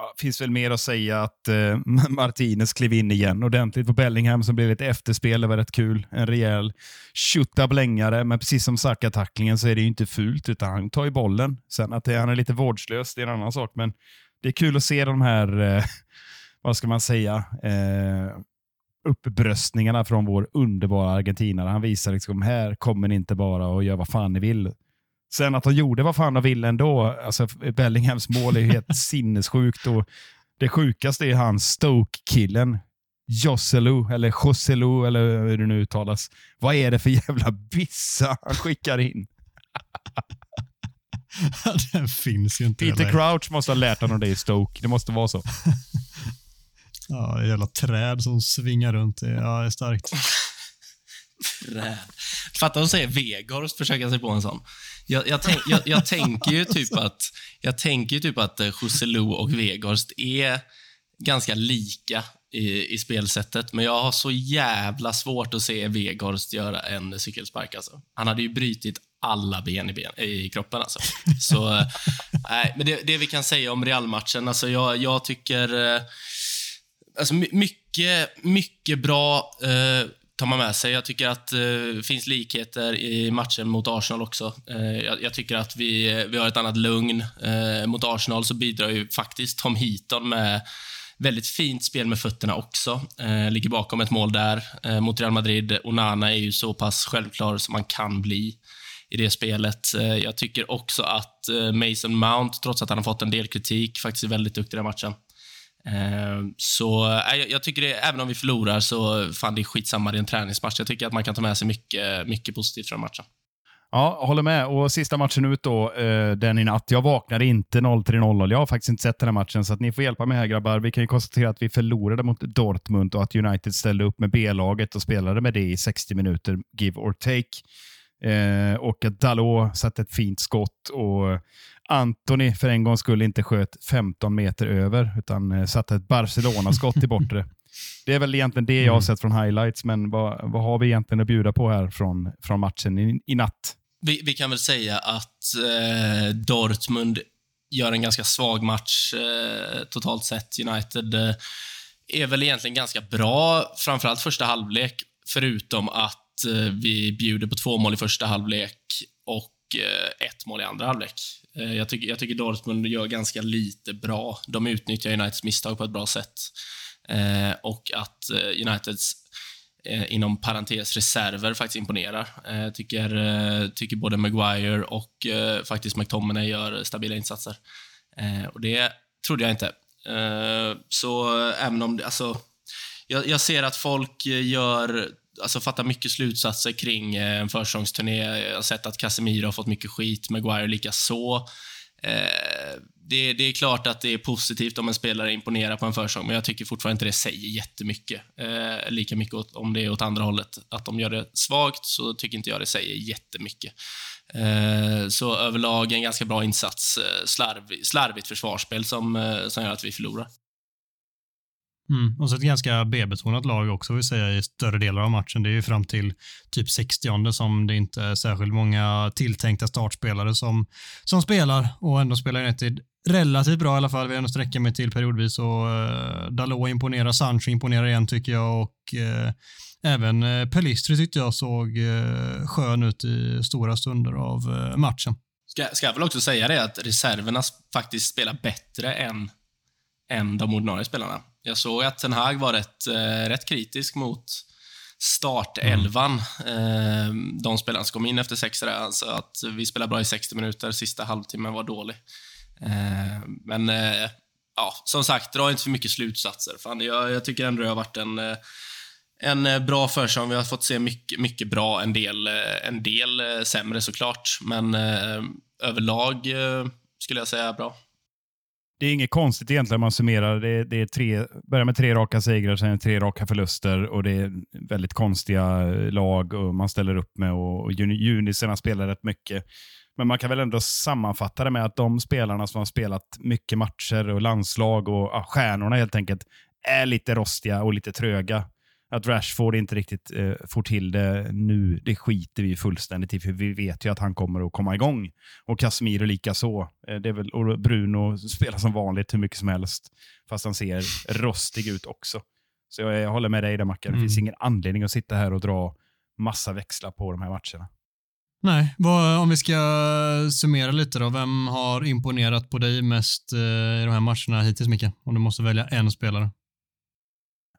Ja, finns väl mer att säga att eh, Martinez klev in igen ordentligt på Bellingham som blev lite efterspel. Det var rätt kul. En rejäl tjottablängare, men precis som Saka-tacklingen så är det ju inte fult, utan han tar ju bollen. Sen att det, han är lite vårdslös, det är en annan sak, men det är kul att se de här, eh, vad ska man säga, eh, uppbröstningarna från vår underbara argentinare. Han visar liksom, här kommer ni inte bara och gör vad fan ni vill. Sen att de gjorde vad fan de ville ändå. Alltså, Bellinghams mål är helt sinnessjukt. Och det sjukaste är han Stoke-killen. Joselu, eller Joselu, eller hur det nu uttalas. Vad är det för jävla bissa han skickar in? Den finns ju inte. Peter heller. Crouch måste ha lärt honom det i Stoke. Det måste vara så. ja, jävla träd som svingar runt. Ja, det är starkt träd. Fatta att säga Vegårst försöka sig på en sån. Jag, jag, tänk, jag, jag, tänker ju typ att, jag tänker ju typ att eh, Joselu och Veghorst är ganska lika i, i spelsättet, men jag har så jävla svårt att se Veghorst göra en cykelspark. Alltså. Han hade ju brutit alla ben i, ben, i kroppen. Alltså. Så, äh, men det, det, vi kan säga om Real-matchen, alltså jag, jag tycker... Eh, alltså mycket, mycket bra äh, tar man med sig. Jag tycker att eh, det eh, finns likheter i matchen mot Arsenal också. Eh, jag, jag, tycker att vi, vi har ett annat lugn. Eh, mot Arsenal så bidrar ju faktiskt Tom Heaton med väldigt fint spel med fötterna också. Eh, ligger bakom ett mål där. Eh, mot Real Madrid, Onana är ju så pass självklar som man kan bli i det spelet. Eh, jag tycker också att eh, Mason Mount, trots att han har fått en del kritik, faktiskt är väldigt duktig i den matchen. Ehm, så äh, jag tycker det, även om vi förlorar så fan det är skitsamma, det är en träningsmatch. Jag tycker att man kan ta med sig mycket, mycket positivt från matchen. Ja, håller med. Och sista matchen ut då, eh, den i natt. Jag vaknade inte 03.00. Jag har faktiskt inte sett den här matchen, så att ni får hjälpa mig här grabbar. Vi kan ju konstatera att vi förlorade mot Dortmund och att United ställde upp med B-laget och spelade med det i 60 minuter, give or take. Eh, och att Dalot satte ett fint skott och Antoni för en gångs skull inte sköt 15 meter över, utan eh, satte ett Barcelona-skott i bortre. Det är väl egentligen det jag har mm. sett från highlights, men vad, vad har vi egentligen att bjuda på här från, från matchen i, i natt? Vi, vi, kan väl säga att eh, Dortmund gör en ganska svag match eh, totalt sett. United eh, är väl egentligen ganska bra, framförallt första halvlek, förutom att eh, vi bjuder på två mål i första halvlek och eh, ett mål i andra halvlek. Eh, jag tycker, jag tycker Dortmund gör ganska lite bra. De utnyttjar Uniteds misstag på ett bra sätt. Eh, och att eh, Uniteds eh, inom parentes reserver faktiskt imponerar. Eh, tycker, eh, tycker både Maguire och eh, faktiskt McTominay gör stabila insatser. Eh, och det trodde jag inte. Eh, så även om det, alltså, jag, jag, ser att folk gör alltså, fattar mycket slutsatser kring eh, en försäsongsturné. Jag har sett att Casemiro har fått mycket skit, Maguire lika så. Eh, det, det, är klart att det är positivt om en spelare imponerar på en försäsong, men jag tycker fortfarande inte det säger jättemycket. Eh, lika mycket åt, om det är åt andra hållet. Att de gör det svagt, så tycker inte jag det säger jättemycket. Eh, så överlag en ganska bra insats. Eh, slarv, slarvigt försvarsspel som, eh, som gör att vi förlorar. Mm. Och så ett ganska B-betonat lag också, vill säga, i större delar av matchen. Det är ju fram till typ 60 som det inte är särskilt många tilltänkta startspelare som, som spelar och ändå spelar United relativt bra i alla fall. Vi har ändå sträcka mig till periodvis och uh, Dalot imponerar, Sancho imponerar igen tycker jag och uh, även uh, Pelistri tyckte jag såg uh, skön ut i stora stunder av uh, matchen. Ska, ska jag väl också säga det att reserverna faktiskt spelar bättre än, än de ordinarie spelarna. Jag såg att Ten Hag var rätt, eh, rätt kritisk mot startelvan. Mm. Eh, de spelarna som kom in efter sex där, alltså att vi spelade bra i 60 minuter, sista halvtimmen var dålig. Eh, men eh, ja, som sagt, dra inte för mycket slutsatser. Fan, jag, jag tycker ändå det har varit en, eh, en eh, bra försäsong. Vi har fått se mycket, mycket bra, en del, eh, en del sämre såklart. Men eh, överlag eh, skulle jag säga bra. Det är inget konstigt egentligen om man summerar. Det, det är tre, börjar med tre raka segrar, sen tre raka förluster och det är väldigt konstiga lag och man ställer upp med och, och junisarna spelar rätt mycket. Men man kan väl ändå sammanfatta det med att de spelarna som har spelat mycket matcher och landslag och ja, stjärnorna helt enkelt är lite rostiga och lite tröga. Att Rashford inte riktigt eh, får till det nu, det skiter vi fullständigt i, för vi vet ju att han kommer att komma igång. Och Casemiro lika så. Eh, det är väl, och Bruno spelar som vanligt hur mycket som helst, fast han ser rostig ut också. Så jag, jag håller med dig där Mackan. Det mm. finns ingen anledning att sitta här och dra massa växlar på de här matcherna. Nej, vad, om vi ska summera lite då. Vem har imponerat på dig mest eh, i de här matcherna hittills, Micke? Om du måste välja en spelare.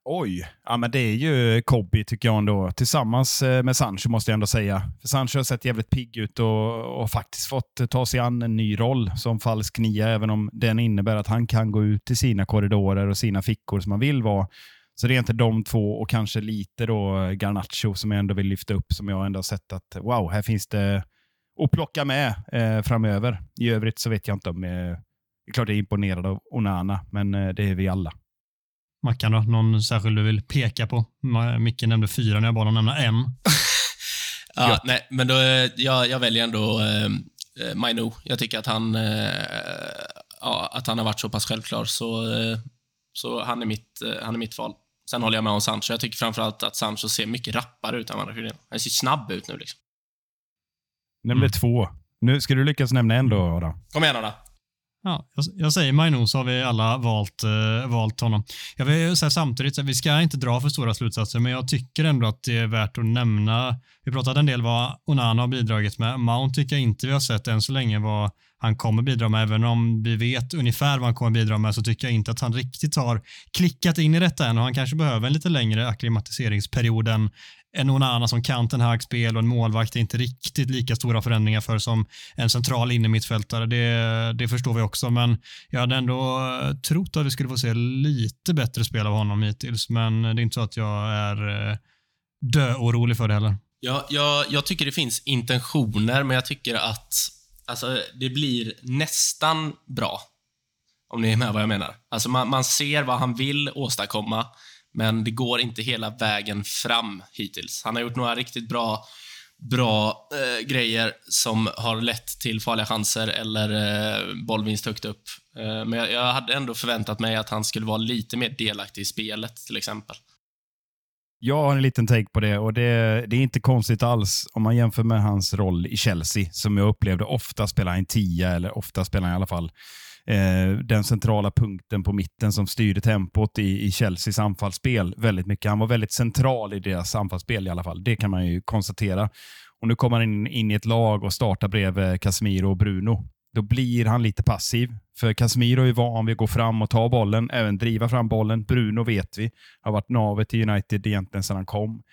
Oj, ja, men det är ju Kobi tycker jag ändå. Tillsammans eh, med Sancho måste jag ändå säga. För Sancho har sett jävligt pigg ut och, och faktiskt fått ta sig an en ny roll som falsk nia, även om den innebär att han kan gå ut i sina korridorer och sina fickor som han vill vara. Så det är inte de två och kanske lite då eh, Garnacho som jag ändå vill lyfta upp, som jag ändå har sett att wow, här finns det att plocka med eh, framöver. I övrigt så vet jag inte om... Eh, det är klart jag är imponerad av Onana, men eh, det är vi alla. Mackan då? Någon särskild du vill peka på? Micke nämnde fyra när jag bad honom nämna en. ja, nej, men då, eh, jag, jag väljer ändå eh, eh, Mainu. Jag tycker att han, eh, ja, att han har varit så pass självklar, så, eh, så han, är mitt, eh, han är mitt val. Sen håller jag med om Sancho. Jag tycker framförallt att Sancho ser mycket rappare ut än vad han Han ser snabb ut nu. Liksom. Nämnde mm. två. Nu ska du lyckas nämna en då, Adam. Kom igen, Adam. Ja, jag, jag säger Mainu så har vi alla valt, eh, valt honom. Jag vill säga samtidigt att vi ska inte dra för stora slutsatser, men jag tycker ändå att det är värt att nämna. Vi pratade en del vad Onana har bidragit med. Mount tycker jag inte vi har sett än så länge vad han kommer bidra med. Även om vi vet ungefär vad han kommer bidra med så tycker jag inte att han riktigt har klickat in i detta än och han kanske behöver en lite längre akklimatiseringsperiod än, en Onana som kan den här spel och en målvakt är inte riktigt lika stora förändringar för som en central innermittfältare. Det, det förstår vi också, men jag hade ändå eh, trott att vi skulle få se lite bättre spel av honom hittills, men det är inte så att jag är eh, dö-orolig för det heller. Ja, jag, jag tycker det finns intentioner, men jag tycker att alltså, det blir nästan bra. Om ni är med vad jag menar. Alltså man, man ser vad han vill åstadkomma men det går inte hela vägen fram hittills. Han har gjort några riktigt bra, bra eh, grejer som har lett till farliga chanser eller eh, bollvinst högt upp. Eh, men jag, jag, hade ändå förväntat mig att han skulle vara lite mer delaktig i spelet, till exempel. Jag har en liten take på det och det, det, är inte konstigt alls om man jämför med hans roll i Chelsea, som jag upplevde ofta spelar en tia, eller ofta spelar han i alla fall eh, den centrala punkten på mitten som styrde tempot i, i Chelseas anfallsspel väldigt mycket. Han var väldigt central i deras anfallsspel i alla fall. Det kan man ju konstatera. Och Nu kommer han in, in i ett lag och startar bredvid Casemiro och Bruno. Då blir han lite passiv. För Casemiro är van vid att gå fram och ta bollen, även driva fram bollen. Bruno vet vi har varit navet i United egentligen sedan han kom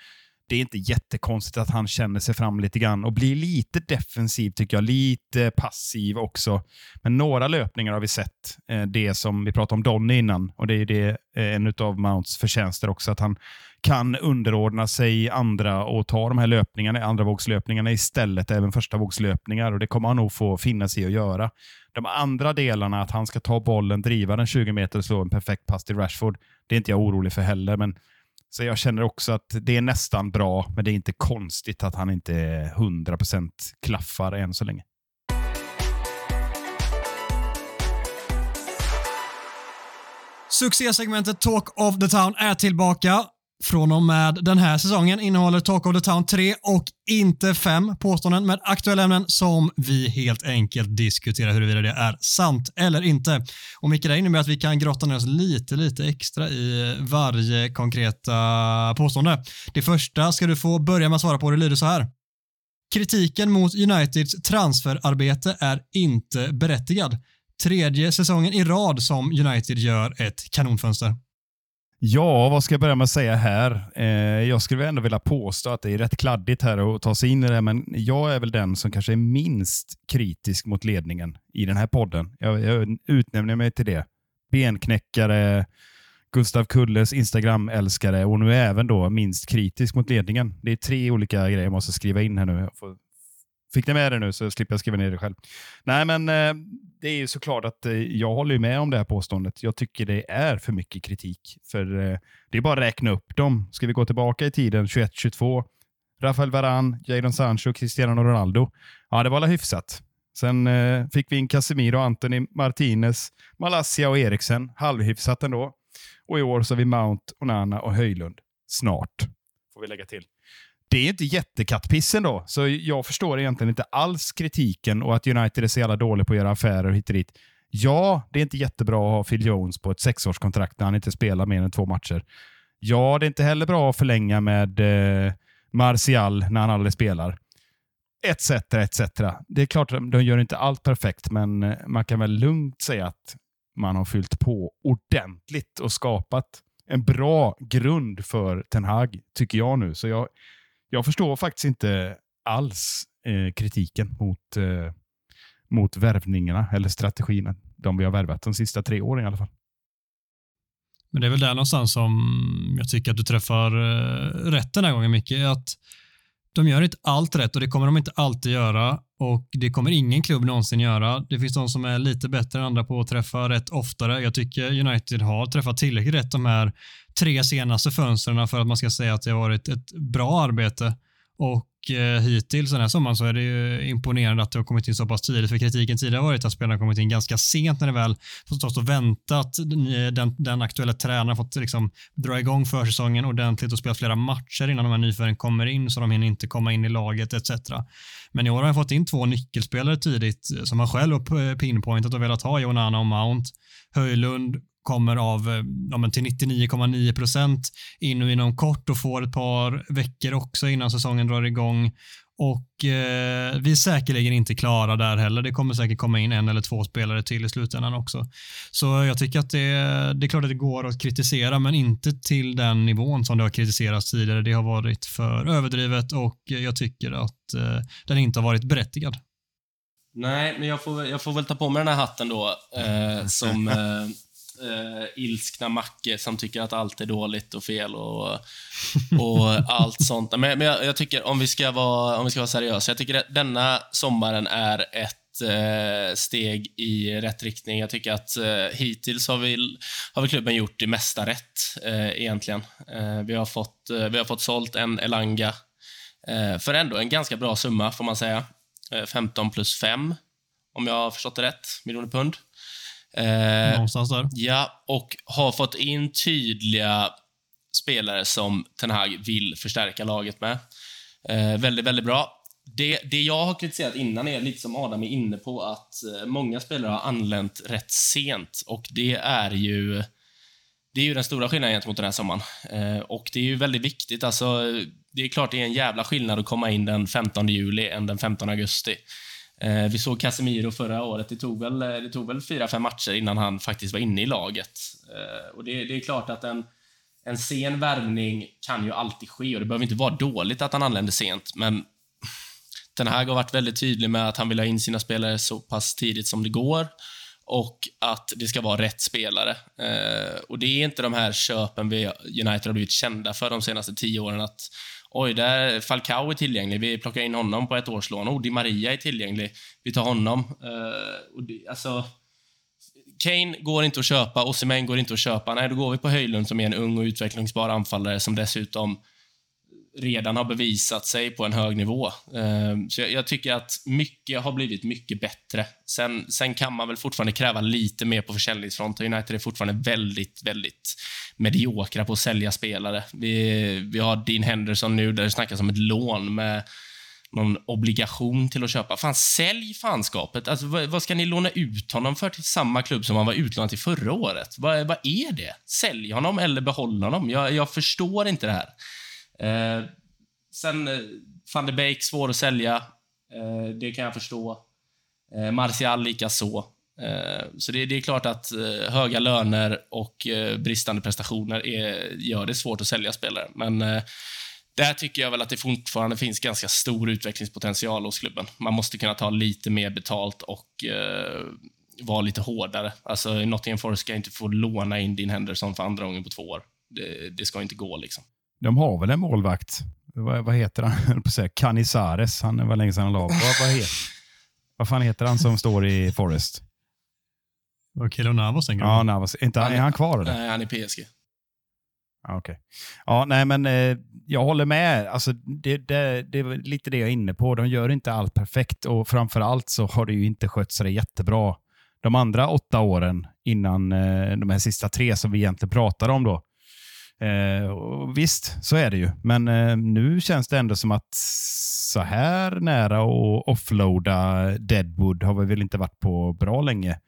det är inte jättekonstigt att han känner sig fram lite grann och blir lite defensiv, tycker jag. Lite passiv också. Men några löpningar har vi sett. Eh, det som vi pratade om Donny innan och det är det, eh, en av Mounts förtjänster också, att han kan underordna sig andra och ta de här löpningarna, andra vågslöpningarna istället, även första vågslöpningar. Och det kommer han nog få finna sig i att göra. De andra delarna, att han ska ta bollen, driva den 20 meter och slå en perfekt pass till Rashford, det är inte jag orolig för heller. Men så jag känner också att det är nästan bra, men det är inte konstigt att han inte 100% klaffar än så länge. Succésegmentet Talk of the Town är tillbaka. Från och med den här säsongen innehåller Talk of the Town 3 och inte 5 påståenden med aktuella ämnen som vi helt enkelt diskuterar huruvida det är sant eller inte. Och Micke, det innebär att vi kan grotta ner oss lite, lite extra i varje konkreta påstående. Det första ska du få börja med att svara på. Det lyder så här. Kritiken mot Uniteds transferarbete är inte berättigad. Tredje säsongen i rad som United gör ett kanonfönster. Ja, vad ska jag börja med att säga här? Eh, jag skulle ändå vilja påstå att det är rätt kladdigt här att ta sig in i det, men jag är väl den som kanske är minst kritisk mot ledningen i den här podden. Jag, jag utnämner mig till det. benknäckare, Gustav Kulles Instagram-älskare och nu även då minst kritisk mot ledningen. Det är tre olika grejer jag måste skriva in här nu. Jag får Fick ni med det nu så slipper jag skriva ner det själv. Nej, men eh, det är ju såklart att eh, jag håller med om det här påståendet. Jag tycker det är för mycket kritik. För eh, det är bara att räkna upp dem. Ska vi gå tillbaka i tiden, 21-22, Rafael Varan, Jadon Sancho, Cristiano Ronaldo. Ja, det var alla hyfsat. Sen eh, fick vi in Casemiro, Anthony Martinez, Malassia och Eriksen. Halvhyfsat ändå. Och i år så har vi Mount, Onana och Höjlund. Snart, får vi lägga till det är inte jättekattpissen då, så jag förstår egentligen inte alls kritiken och att United är så jävla dålig på att göra affärer hit och dit. Ja, det är inte jättebra att ha Phil Jones på ett sexårskontrakt när han inte spelar mer än två matcher. Ja, det är inte heller bra att förlänga med eh, Martial när han aldrig spelar. Etc, etc. Det är klart att de gör inte allt perfekt, men eh, man kan väl lugnt säga att man har fyllt på ordentligt och skapat en bra grund för Ten Hag, tycker jag nu. Så jag, jag förstår faktiskt inte alls eh, kritiken mot, eh, mot värvningarna eller strategin de vi har värvat de sista tre åren i alla fall. Men det är väl där någonstans som jag tycker att du träffar eh, rätt den här gången, Micke. Att de gör inte allt rätt och det kommer de inte alltid göra och det kommer ingen klubb någonsin göra. Det finns de som är lite bättre än andra på att träffa rätt oftare. Jag tycker United har träffat tillräckligt rätt de här tre senaste fönstren för att man ska säga att det har varit ett bra arbete. Och eh, hittills den här sommaren så är det ju imponerande att det har kommit in så pass tidigt. För kritiken tidigare har varit att spelarna kommit in ganska sent när det väl fått stått och väntat. Eh, den, den aktuella tränaren har fått liksom dra igång försäsongen ordentligt och spela flera matcher innan de här nyförvärven kommer in så de hinner inte komma in i laget etc. Men i år har jag fått in två nyckelspelare tidigt eh, som han själv har eh, pinpointat och velat ha, Jonana och Mount. Höjlund kommer av eh, ja, till 99,9 procent in och inom kort och får ett par veckor också innan säsongen drar igång. Och eh, vi är säkerligen inte klara där heller. Det kommer säkert komma in en eller två spelare till i slutändan också. Så jag tycker att det, det är klart att det går att kritisera, men inte till den nivån som det har kritiserats tidigare. Det har varit för överdrivet och jag tycker att eh, den inte har varit berättigad. Nej, men jag får, jag får väl ta på mig den här hatten då, eh, som eh, ilskna Macke som tycker att allt är dåligt och fel och, och allt sånt. Men, men jag, jag, tycker, om vi ska vara, om vi ska vara seriösa, jag tycker att denna sommaren är ett eh, steg i rätt riktning. Jag tycker att eh, hittills har vi, har vi klubben gjort det mesta rätt, eh, egentligen. Eh, vi, har fått, eh, vi har fått sålt en Elanga eh, för ändå en ganska bra summa, får man säga. Eh, 15 plus 5, om jag har förstått det rätt, miljoner pund. Eh, Någonstans där. Ja, och har fått in tydliga spelare som Ten Hag vill förstärka laget med. Eh, väldigt, väldigt bra. Det, det jag har kritiserat innan är lite som Adam är inne på, att eh, många spelare har anlänt rätt sent och det är ju det är ju den stora skillnaden gentemot den här sommaren. Eh, och det är ju väldigt viktigt. Alltså, det är klart det är en jävla skillnad att komma in den 15 juli än den 15 augusti. Eh, vi såg Casemiro förra året. Det tog väl, eh, det tog väl fyra, fem matcher innan han faktiskt var inne i laget. Eh, och det, det, är klart att en, en sen värvning kan ju alltid ske och det behöver inte vara dåligt att han anländer sent, men den här har varit väldigt tydlig med att han vill ha in sina spelare så pass tidigt som det går och att det ska vara rätt spelare. Och Det är inte de här köpen vi United har blivit kända för de senaste tio åren. att Oj, där Falcao är tillgänglig. Vi plockar in honom på ett årslån. Oh, Di Maria är tillgänglig. Vi tar honom. Eh, uh, och det, alltså, Kane går inte att köpa, Osimhen går inte att köpa. Nej, då går vi på Höjlund som är en ung och utvecklingsbar anfallare som dessutom redan har bevisat sig på en hög nivå. Ehm, så jag, jag, tycker att mycket har blivit mycket bättre. Sen, sen kan man väl fortfarande kräva lite mer på försäljningsfronten. United är fortfarande väldigt, väldigt mediokra på att sälja spelare. Vi, vi har Dean Henderson nu där det snackas om ett lån med någon obligation till att köpa. Fan, sälj fanskapet. Alltså, vad, vad, ska ni låna ut honom för till samma klubb som han var utlånad till förra året? Vad, vad är det? Sälj honom eller behåll honom? Jag, jag förstår inte det här. Eh, sen, eh, van de Beek, svår att sälja. Eh, det kan jag förstå. Eh, Martial likaså. så. Eh, så det, det, är klart att eh, höga löner och eh, bristande prestationer är, gör det svårt att sälja spelare. Men eh, där tycker jag väl att det fortfarande finns ganska stor utvecklingspotential hos klubben. Man måste kunna ta lite mer betalt och eh, vara lite hårdare. Alltså, Nottingham Forest ska inte få låna in din Henderson för andra gången på två år. Det, det ska inte gå liksom. De har väl en målvakt? Vad, vad heter han? Canizares. Han var länge sedan han la. Vad, vad, heter, vad fan heter han som står i Forest? Var Kelo Navas tänker du? Ja, Navas. Inte, är han kvar eller? Nej, han är PSG. Ja, Okej. Ja, nej, men eh, jag håller med. Alltså, det, det, det är lite det jag är inne på. De gör inte allt perfekt och framför allt så har det ju inte skött sig jättebra. De andra åtta åren innan eh, de här sista tre som vi egentligen pratar om då. Eh, visst, så är det ju. Men eh, nu känns det ändå som att så här nära att offloada Deadwood har vi väl inte varit på bra länge.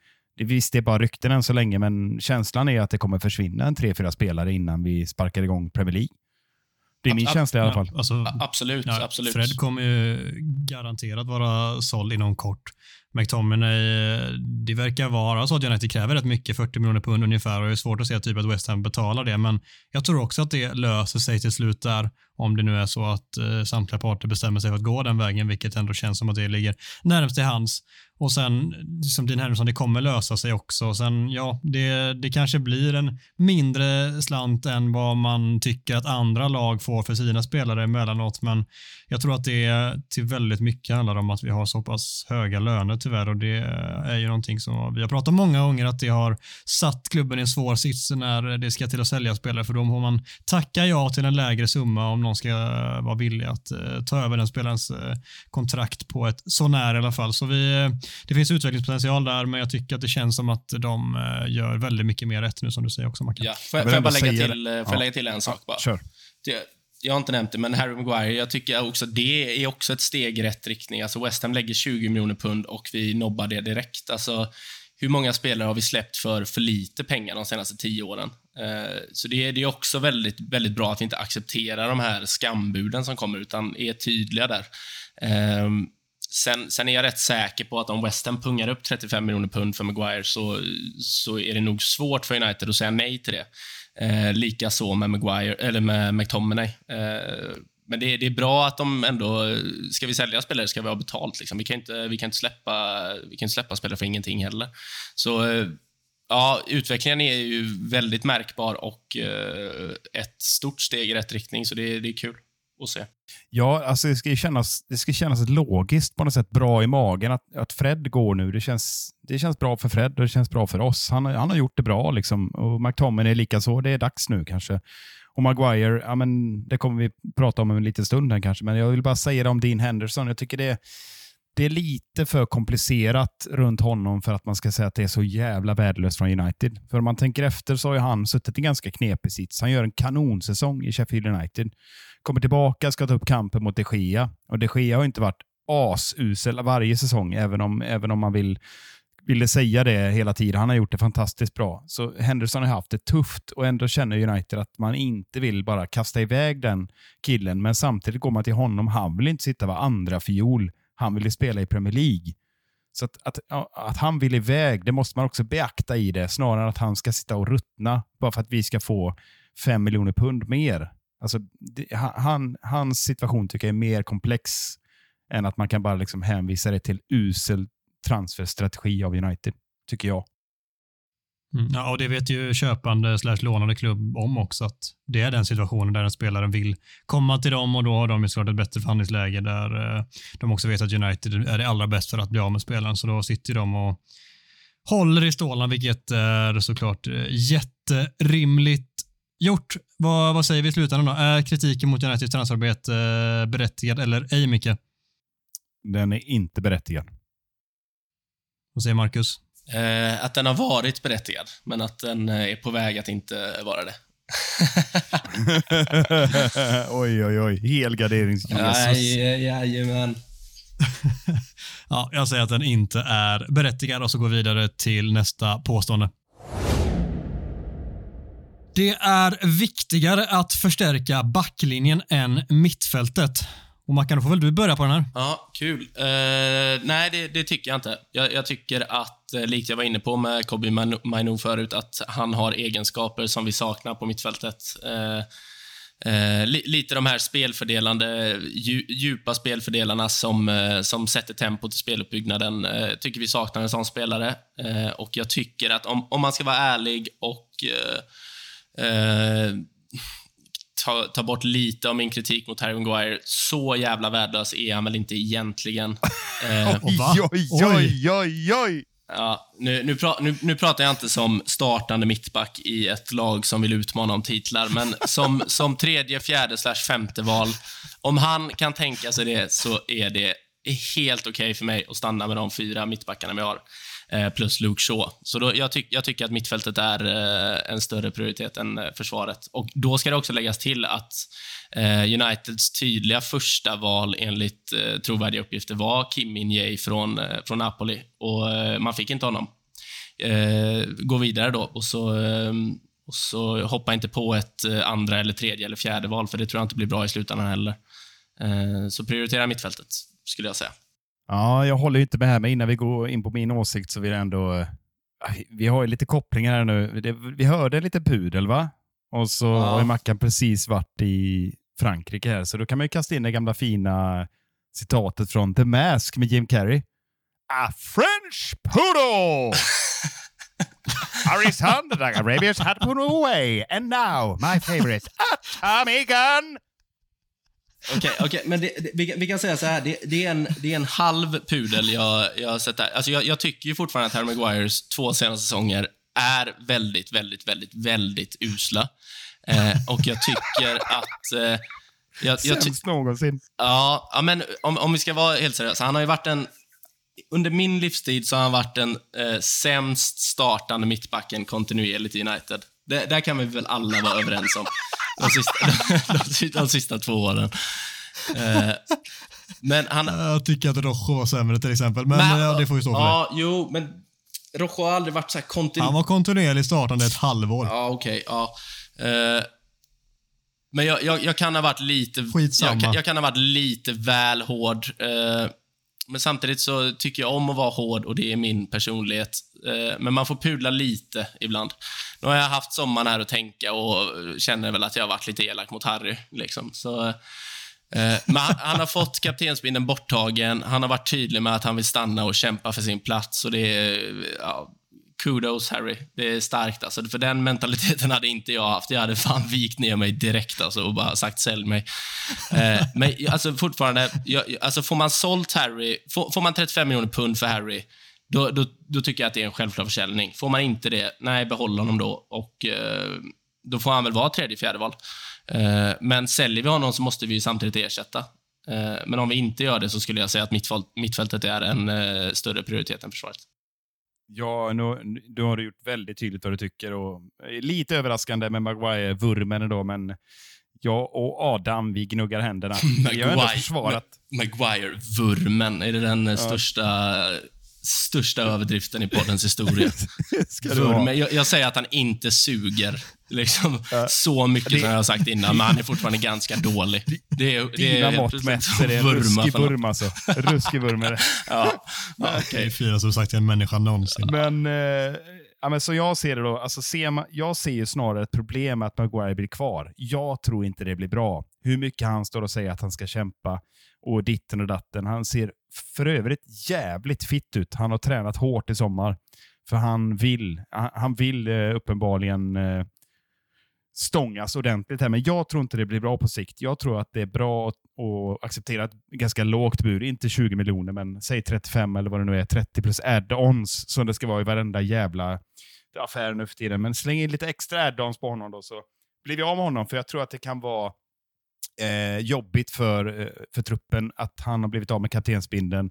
Visst, det är bara rykten än så länge, men känslan är att det kommer försvinna en tre, fyra spelare innan vi sparkar igång Premier League. Det är min känsla i alla fall. Alltså, Absolut, ja, absolut. Fred kommer ju garanterat vara såld inom kort. McTominay, det verkar vara så att United kräver rätt mycket, 40 miljoner pund ungefär och det är svårt att se typ att West Ham betalar det, men jag tror också att det löser sig till slut där, om det nu är så att eh, samtliga parter bestämmer sig för att gå den vägen, vilket ändå känns som att det ligger närmast till hands. Och sen, som Dean Henderson, det kommer lösa sig också. Sen, ja, det, det kanske blir en mindre slant än vad man tycker att andra lag får för sina spelare emellanåt, men jag tror att det till väldigt mycket handlar om att vi har så pass höga löner tyvärr och det är ju någonting som vi har pratat om många gånger att det har satt klubben i en svår sits när det ska till att sälja spelare för då får man tacka ja till en lägre summa om någon ska vara villig att eh, ta över den spelarens eh, kontrakt på ett sånär i alla fall. Så vi, eh, det finns utvecklingspotential där men jag tycker att det känns som att de gör väldigt mycket mer rätt nu som du säger också Mackan. Ja, får, Jag får jag bara lägga till, får jag Ja. lägga till en sak bara? Kör. Det, jag har inte nämnt det, men Harry Maguire, jag tycker också det är också ett steg i rätt riktning. Alltså West Ham lägger 20 miljoner pund och vi nobbar det direkt. Alltså, hur många spelare har vi släppt för för lite pengar de senaste tio åren? Eh, så det är, det är också väldigt, väldigt bra att vi inte accepterar de här skambuden som kommer, utan är tydliga där. Eh, sen, sen är jag rätt säker på att om West Ham pungar upp 35 miljoner pund för Maguire så, så är det nog svårt för United att säga nej till det. Eh, Likaså med Maguire, eller med McTominay. Eh, men det, det är bra att de ändå, ska vi sälja spelare ska vi ha betalt. Liksom. Vi, kan inte, vi, kan inte släppa, vi kan inte släppa spelare för ingenting heller. Så eh, ja, utvecklingen är ju väldigt märkbar och eh, ett stort steg i rätt riktning, så det, det är kul att se. Ja, alltså det ska, ju kännas, det ska kännas logiskt på något sätt, bra i magen att, att Fred går nu. Det känns, det känns bra för Fred och det känns bra för oss. Han, han har gjort det bra liksom. och McTominay är. Det är dags nu kanske. Och Maguire, ja, men, det kommer vi prata om en liten stund här kanske, men jag vill bara säga det om Dean Henderson. Jag tycker det, det är lite för komplicerat runt honom för att man ska säga att det är så jävla värdelöst från United. För om man tänker efter så har ju han suttit i ganska knepig sits. Han gör en kanonsäsong i Sheffield United. Kommer tillbaka, ska ta upp kampen mot de Gea. Och de Gea har inte varit asusel varje säsong, även om, även om man vill ville säga det hela tiden. Han har gjort det fantastiskt bra. Så Henderson har haft det tufft och ändå känner United att man inte vill bara kasta iväg den killen. Men samtidigt går man till honom. Han vill inte sitta vara andra fiol. Han vill ju spela i Premier League. Så att, att, att han vill iväg, det måste man också beakta i det, snarare än att han ska sitta och ruttna bara för att vi ska få fem miljoner pund mer. Alltså, det, han, hans situation tycker jag är mer komplex än att man kan bara liksom hänvisa det till usel transferstrategi av United, tycker jag. Mm. Ja, och det vet ju köpande slash lånande klubb om också, att det är den situationen där en spelare vill komma till dem och då har de ju såklart ett bättre förhandlingsläge där eh, de också vet att United är det allra bäst för att bli av med spelaren, så då sitter de och håller i stålarna, vilket är såklart eh, jätterimligt gjort. Vad, vad säger vi i slutändan då? Är kritiken mot Uniteds transferarbete eh, berättigad eller ej, Micke? Den är inte berättigad. Vad säger Marcus? Eh, att den har varit berättigad, men att den eh, är på väg att inte vara det. oj, oj, oj. Helgarderings-Jesus. jajamän. Ja, jag säger att den inte är berättigad och så går vi vidare till nästa påstående. Det är viktigare att förstärka backlinjen än mittfältet. Och Mackan, då får väl du börja på den här. Ja, kul. Uh, nej, det, det tycker jag inte. Jag, jag tycker att, eh, likt jag var inne på med Kobi Mainu förut, att han har egenskaper som vi saknar på mittfältet. Uh, Eh, li, lite de här spelfördelande, dju, djupa spelfördelarna som, eh, som sätter tempot i speluppbyggnaden. Eh, tycker vi saknar en sån spelare. Och jag tycker att om, om man ska vara ärlig och eh, ta, ta bort lite av min kritik mot Harry Maguire, så jävla värdelös är han väl inte egentligen. Eh? Oj, oj, oj, oj! Ja, nu, nu, pra, nu, nu pratar jag inte som startande mittback i ett lag som vill utmana om titlar, men som, som tredje, fjärde slash femte val. Om han kan tänka sig det så är det helt okej okay för mig att stanna med de fyra mittbackarna vi har. Eh, plus Luke Shaw. Så då, jag, tyck, jag tycker att mittfältet är eh, en större prioritet än eh, försvaret. Och Då ska det också läggas till att eh, Uniteds tydliga första val enligt eh, trovärdiga uppgifter var Kim Min-Jae från, eh, från Napoli. Och eh, Man fick inte honom. Eh, gå vidare då och så, eh, och så hoppa inte på ett eh, andra, eller tredje eller fjärde val, för det tror jag inte blir bra i slutändan heller. Eh, så prioritera mittfältet, skulle jag säga. Ja, jag håller inte med här, men innan vi går in på min åsikt så vill jag ändå... eh, Vi har ju lite kopplingar här nu. Vi hörde lite pudel, va? Och så Ja. har Mackan precis varit i Frankrike här, så då kan man ju kasta in det gamla fina citatet från The Mask med Jim Carrey. A French poodle! Harry's hand that Arabians had put away, and now my favorite, a Tommy gun! Okej, okej, men det, det, vi, vi kan säga så här. Det, det, är, en, det är en halv pudel jag, jag har sett där. Alltså jag, jag tycker ju fortfarande att Harry Maguires två senaste säsonger är väldigt, väldigt, väldigt, väldigt usla. Eh, och jag tycker att... Eh, jag, jag Sämst någonsin. ja, ja, men om, om vi ska vara helt seriösa. Han har ju varit en... Under min livstid så har han varit den eh, sämst startande mittbacken kontinuerligt i United. Det, där kan vi väl alla vara överens om. De sista, de, sista- de sista två åren. Eh, men han... Jag tycker att Rojo var sämre till exempel, men, ja, det får ju stå för Ja, jo, men Rojo har aldrig varit så här dig. kontinuerligt... Han var kontinuerligt startande ett halvår. Ja, okej. ja. Eh, men jag, jag, jag kan ha varit lite... Skitsamma. Jag, kan- jag kan ha varit lite väl hård. eh, men samtidigt så tycker jag om att vara hård och det är min personlighet. Eh, men man får pudla lite ibland. Nu har jag haft sommaren här att tänka och känner väl att jag har varit lite elak mot Harry. Liksom. Så, eh, men han, han har fått kaptensbindeln borttagen. Han har varit tydlig med att han vill stanna och kämpa för sin plats. Och det är, ja, kudos Harry. Det är starkt alltså. För den mentaliteten hade inte jag haft. Jag hade fan vikt ner mig direkt alltså och bara sagt sälj mig. Eh, men alltså fortfarande, jag, alltså får man sålt Harry, får, får man 35 miljoner pund för Harry, då, då, då tycker jag att det är en självklar försäljning. Får man inte det, nej, behåll honom då. Och eh, då får han väl vara tredje, fjärde val. Eh, men säljer vi honom så måste vi ju samtidigt ersätta. Eh, men om vi inte gör det så skulle jag säga att mittfält, mittfältet är en eh, större prioritet än försvaret. Ja, nu, du har gjort väldigt tydligt vad du tycker. Och, eh, lite överraskande med Maguire-vurmen då, men jag och Adam, vi gnuggar händerna. Vi har ändå försvarat. Maguire-vurmen, är det den eh, största, största överdriften i poddens historia? Ska du ha. Vurmen, jag, jag säger att han inte suger liksom, så mycket Det- som jag har sagt innan, men han är fortfarande ganska dålig. Det är, det Dina är mått mätt så är det en ruskig vurm alltså. Ruskig vurm är det. Ja, ja, Det är finaste du sagt en människa någonsin. Men, eh, ja, men så jag ser det då, alltså ser man, jag ser ju snarare ett problem med att Maguire blir kvar. Jag tror inte det blir bra. Hur mycket han står och säger att han ska kämpa och ditten och datten. Han ser för övrigt jävligt fitt ut. Han har tränat hårt i sommar. För han vill, han, vill eh, uppenbarligen eh, stångas ordentligt här, men jag tror inte det blir bra på sikt. Jag tror att det är bra att acceptera ett ganska lågt bud, inte 20 miljoner, men säg 35 eller vad det nu är, 30 plus add-ons som det ska vara i varenda jävla affär nu för tiden. Men släng in lite extra add-ons på honom då, så blir vi av med honom, för jag tror att det kan vara eh, jobbigt för, eh, för truppen att han har blivit av med kaptensbindeln.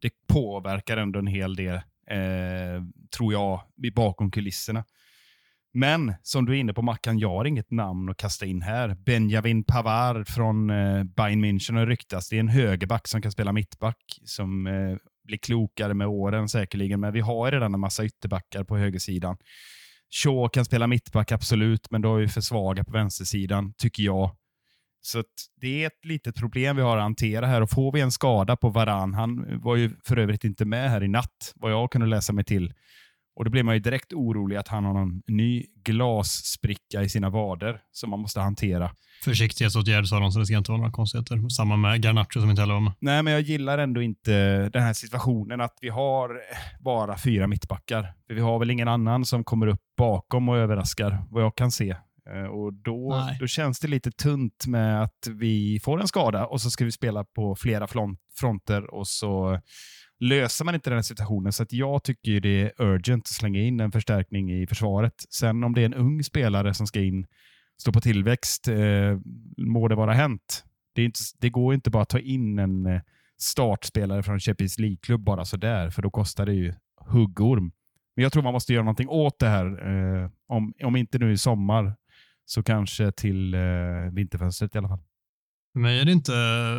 Det påverkar ändå en hel del, eh, tror jag, bakom kulisserna. Men som du är inne på Mackan, jag har inget namn att kasta in här. Benjamin Pavard från eh, Bayern München har ryktats. Det är en högerback som kan spela mittback, som eh, blir klokare med åren säkerligen. Men vi har redan en massa ytterbackar på högersidan. Shaw kan spela mittback, absolut, men då är vi för svaga på vänstersidan, tycker jag. Så det är ett litet problem vi har att hantera här. Och får vi en skada på Varan, han var ju för övrigt inte med här i natt, vad jag kunde läsa mig till. Och Då blir man ju direkt orolig att han har någon ny glasspricka i sina vader som man måste hantera. Försiktighetsåtgärd sa de, så det ska inte vara några konstigheter. Samma med Garnacho som inte heller var med. Nej, men jag gillar ändå inte den här situationen att vi har bara fyra mittbackar. För vi har väl ingen annan som kommer upp bakom och överraskar, vad jag kan se. Eh, och då, då känns det lite tunt med att vi får en skada och så ska vi spela på flera fronter och så löser man inte den situationen. Så att jag tycker det är urgent att slänga in en förstärkning i försvaret. Sen om det är en ung spelare som ska in, stå på tillväxt, eh, må det vara hänt. Det, inte, det går inte bara att ta in en eh, startspelare från Champions League-klubb bara sådär, för då kostar det ju huggorm. Men jag tror man måste göra någonting åt det här. Eh, om, om inte nu i sommar, så kanske till eh, vinterfönstret i alla fall. För mig är det inte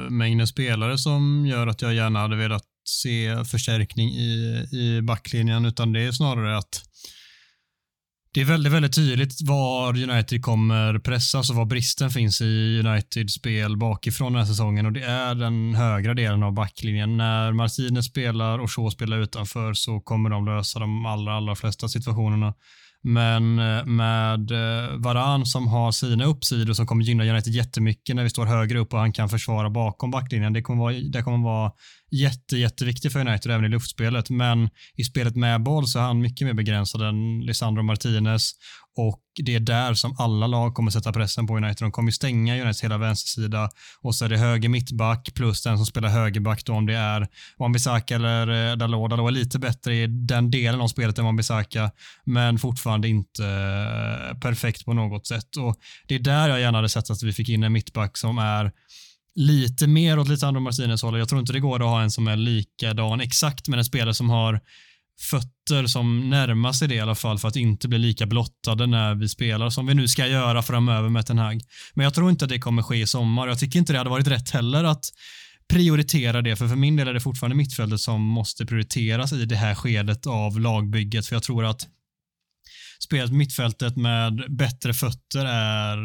mängden spelare som gör att jag gärna hade velat se förstärkning i, i backlinjen, utan det är snarare att det är väldigt, väldigt tydligt var United kommer pressas och var bristen finns i Uniteds spel bakifrån den här säsongen och det är den högra delen av backlinjen. När Martinez spelar och Shaw spelar utanför så kommer de lösa de allra, allra flesta situationerna. Men eh, med eh, Varan som har sina uppsidor som kommer gynna United jättemycket när vi står högre upp och han kan försvara bakom backlinjen. Det kommer vara, det kommer vara jätte, jätteviktigt för United även i luftspelet, men i spelet med boll så är han mycket mer begränsad än Lisandro Martinez och det är där som alla lag kommer sätta pressen på United. De kommer stänga Uniteds hela vänstersida och så är det höger mittback plus den som spelar högerback då om det är Wan-Bissaka eller eh, Dalot. Dalot är lite bättre i den delen av spelet än Wan-Bissaka, men fortfarande inte eh, perfekt på något sätt. Och Det är där jag gärna hade sett att vi fick in en mittback som är lite mer åt lite andra Martinez hållet. Jag tror inte det går att ha en som är likadan exakt, men en spelare som har fötter som närmar sig det i alla fall för att inte bli lika blottade när vi spelar som vi nu ska göra framöver med Ten Hag. Men jag tror inte att det kommer ske i sommar. Jag tycker inte det hade varit rätt heller att prioritera det, för för min del är det fortfarande mittfältet som måste prioriteras i det här skedet av lagbygget, för jag tror att spelet mittfältet med bättre fötter är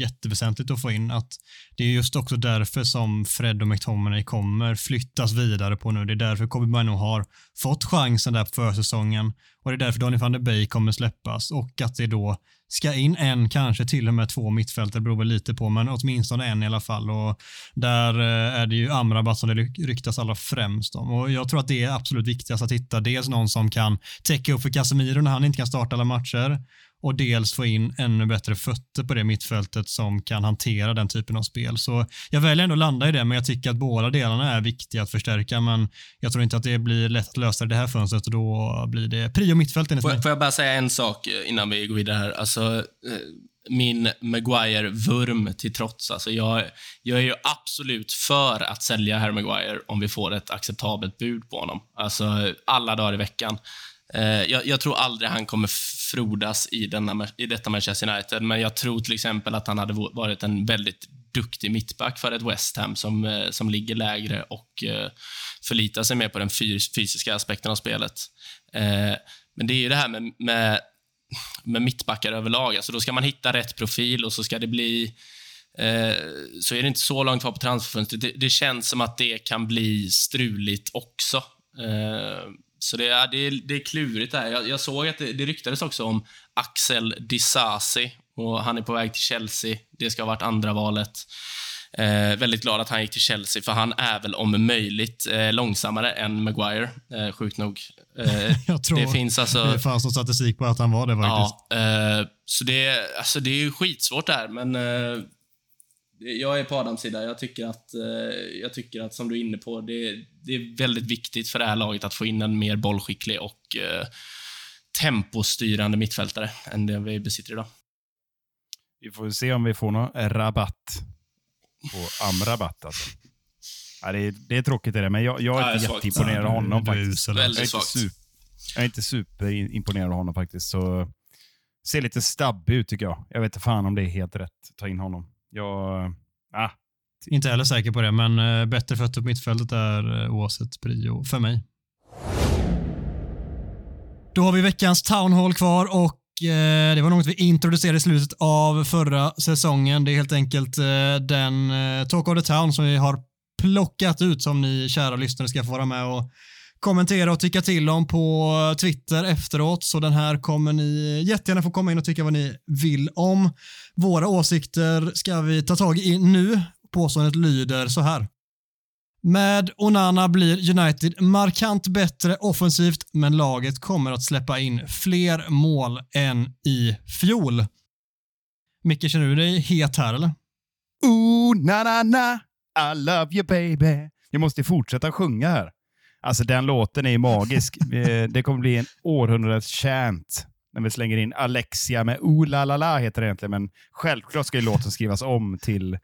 jätteväsentligt att få in. Att det är just också därför som Fred och McTominay kommer flyttas vidare på nu. Det är därför Kobe Bino har fått chansen där på försäsongen och det är därför Donny van der Beek kommer släppas och att det då ska in en, kanske till och med två mittfältare, beror väl lite på, men åtminstone en i alla fall. Och där eh, är det ju Amrabat som det ryktas allra främst om. Och jag tror att det är absolut viktigast att hitta dels någon som kan täcka upp för Casemiro när han inte kan starta alla matcher och dels få in ännu bättre fötter på det mittfältet som kan hantera den typen av spel. Så jag väljer ändå att landa i det, men jag tycker att båda delarna är viktiga att förstärka, men jag tror inte att det blir lätt att lösa det här fönstret och då blir det prio mittfält får, får jag bara säga en sak innan vi går vidare här? Alltså, eh, min Maguire-vurm till trots. Alltså jag, jag är ju absolut för att sälja Harry Maguire om vi får ett acceptabelt bud på honom. Alltså alla dagar i veckan. Eh, jag, jag, tror aldrig han kommer frodas i, denna, i detta Manchester United, men jag tror till exempel att han hade varit en väldigt duktig mittback för ett West Ham som, eh, som ligger lägre och eh, förlitar sig mer på den fysiska aspekten av spelet. Eh, men det är ju det här med, med, med mittbackar överlag. Alltså då ska man hitta rätt profil och så ska det bli så är det inte så långt kvar på transferfönstret. Det, det känns som att det kan bli struligt också. Så det är, det är, det är klurigt där. Jag, jag såg att det, det ryktades också om Axel Disasi och han är på väg till Chelsea. Det ska ha varit andra valet. Eh, väldigt glad att han gick till Chelsea, för han är väl om möjligt eh, långsammare än Maguire, eh, sjukt nog. Eh, jag tror det finns alltså... Det fanns någon statistik på att han var det faktiskt. Ja, eh, så det, alltså, det är skitsvårt där, men eh, jag är på Adams sida. Jag tycker att, eh, jag tycker att som du är inne på, det, det, är väldigt viktigt för det här laget att få in en mer bollskicklig och eh, tempostyrande mittfältare än det vi besitter idag. Vi får se om vi får någon rabatt på Amrabat. Alltså. Ja, det, är, det är tråkigt, det, men jag, jag är inte jätteimponerad av honom. faktiskt. Jag är, inte super, jag är inte superimponerad av honom faktiskt. Så ser lite stabbig ut tycker jag. Jag vet inte fan om det är helt rätt att ta in honom. Jag... Ah. Inte heller säker på det, men eh, bättre fötter på mittfältet är eh, oavsett prio för mig. Då har vi veckans Town Hall kvar och eh, det var något vi introducerade i slutet av förra säsongen. Det är helt enkelt den Talk of the Town som vi har plockat ut som ni kära lyssnare ska få vara med och kommentera och tycka till om på eh, Twitter efteråt, så den här kommer ni jättegärna få komma in och tycka vad ni vill om. Våra åsikter ska vi ta tag i nu. Påståendet lyder så här. Med Onana blir United markant bättre offensivt, men laget kommer att släppa in fler mål än i fjol. Micke, känner du dig het här eller? Ooh, na na na, I love you baby. Jag måste fortsätta sjunga här. Alltså den låten är magisk. Eh, det kommer bli en århundradets chant när vi slänger in Alexia med Ooh la la la heter det egentligen, men självklart ska ju låten skrivas om till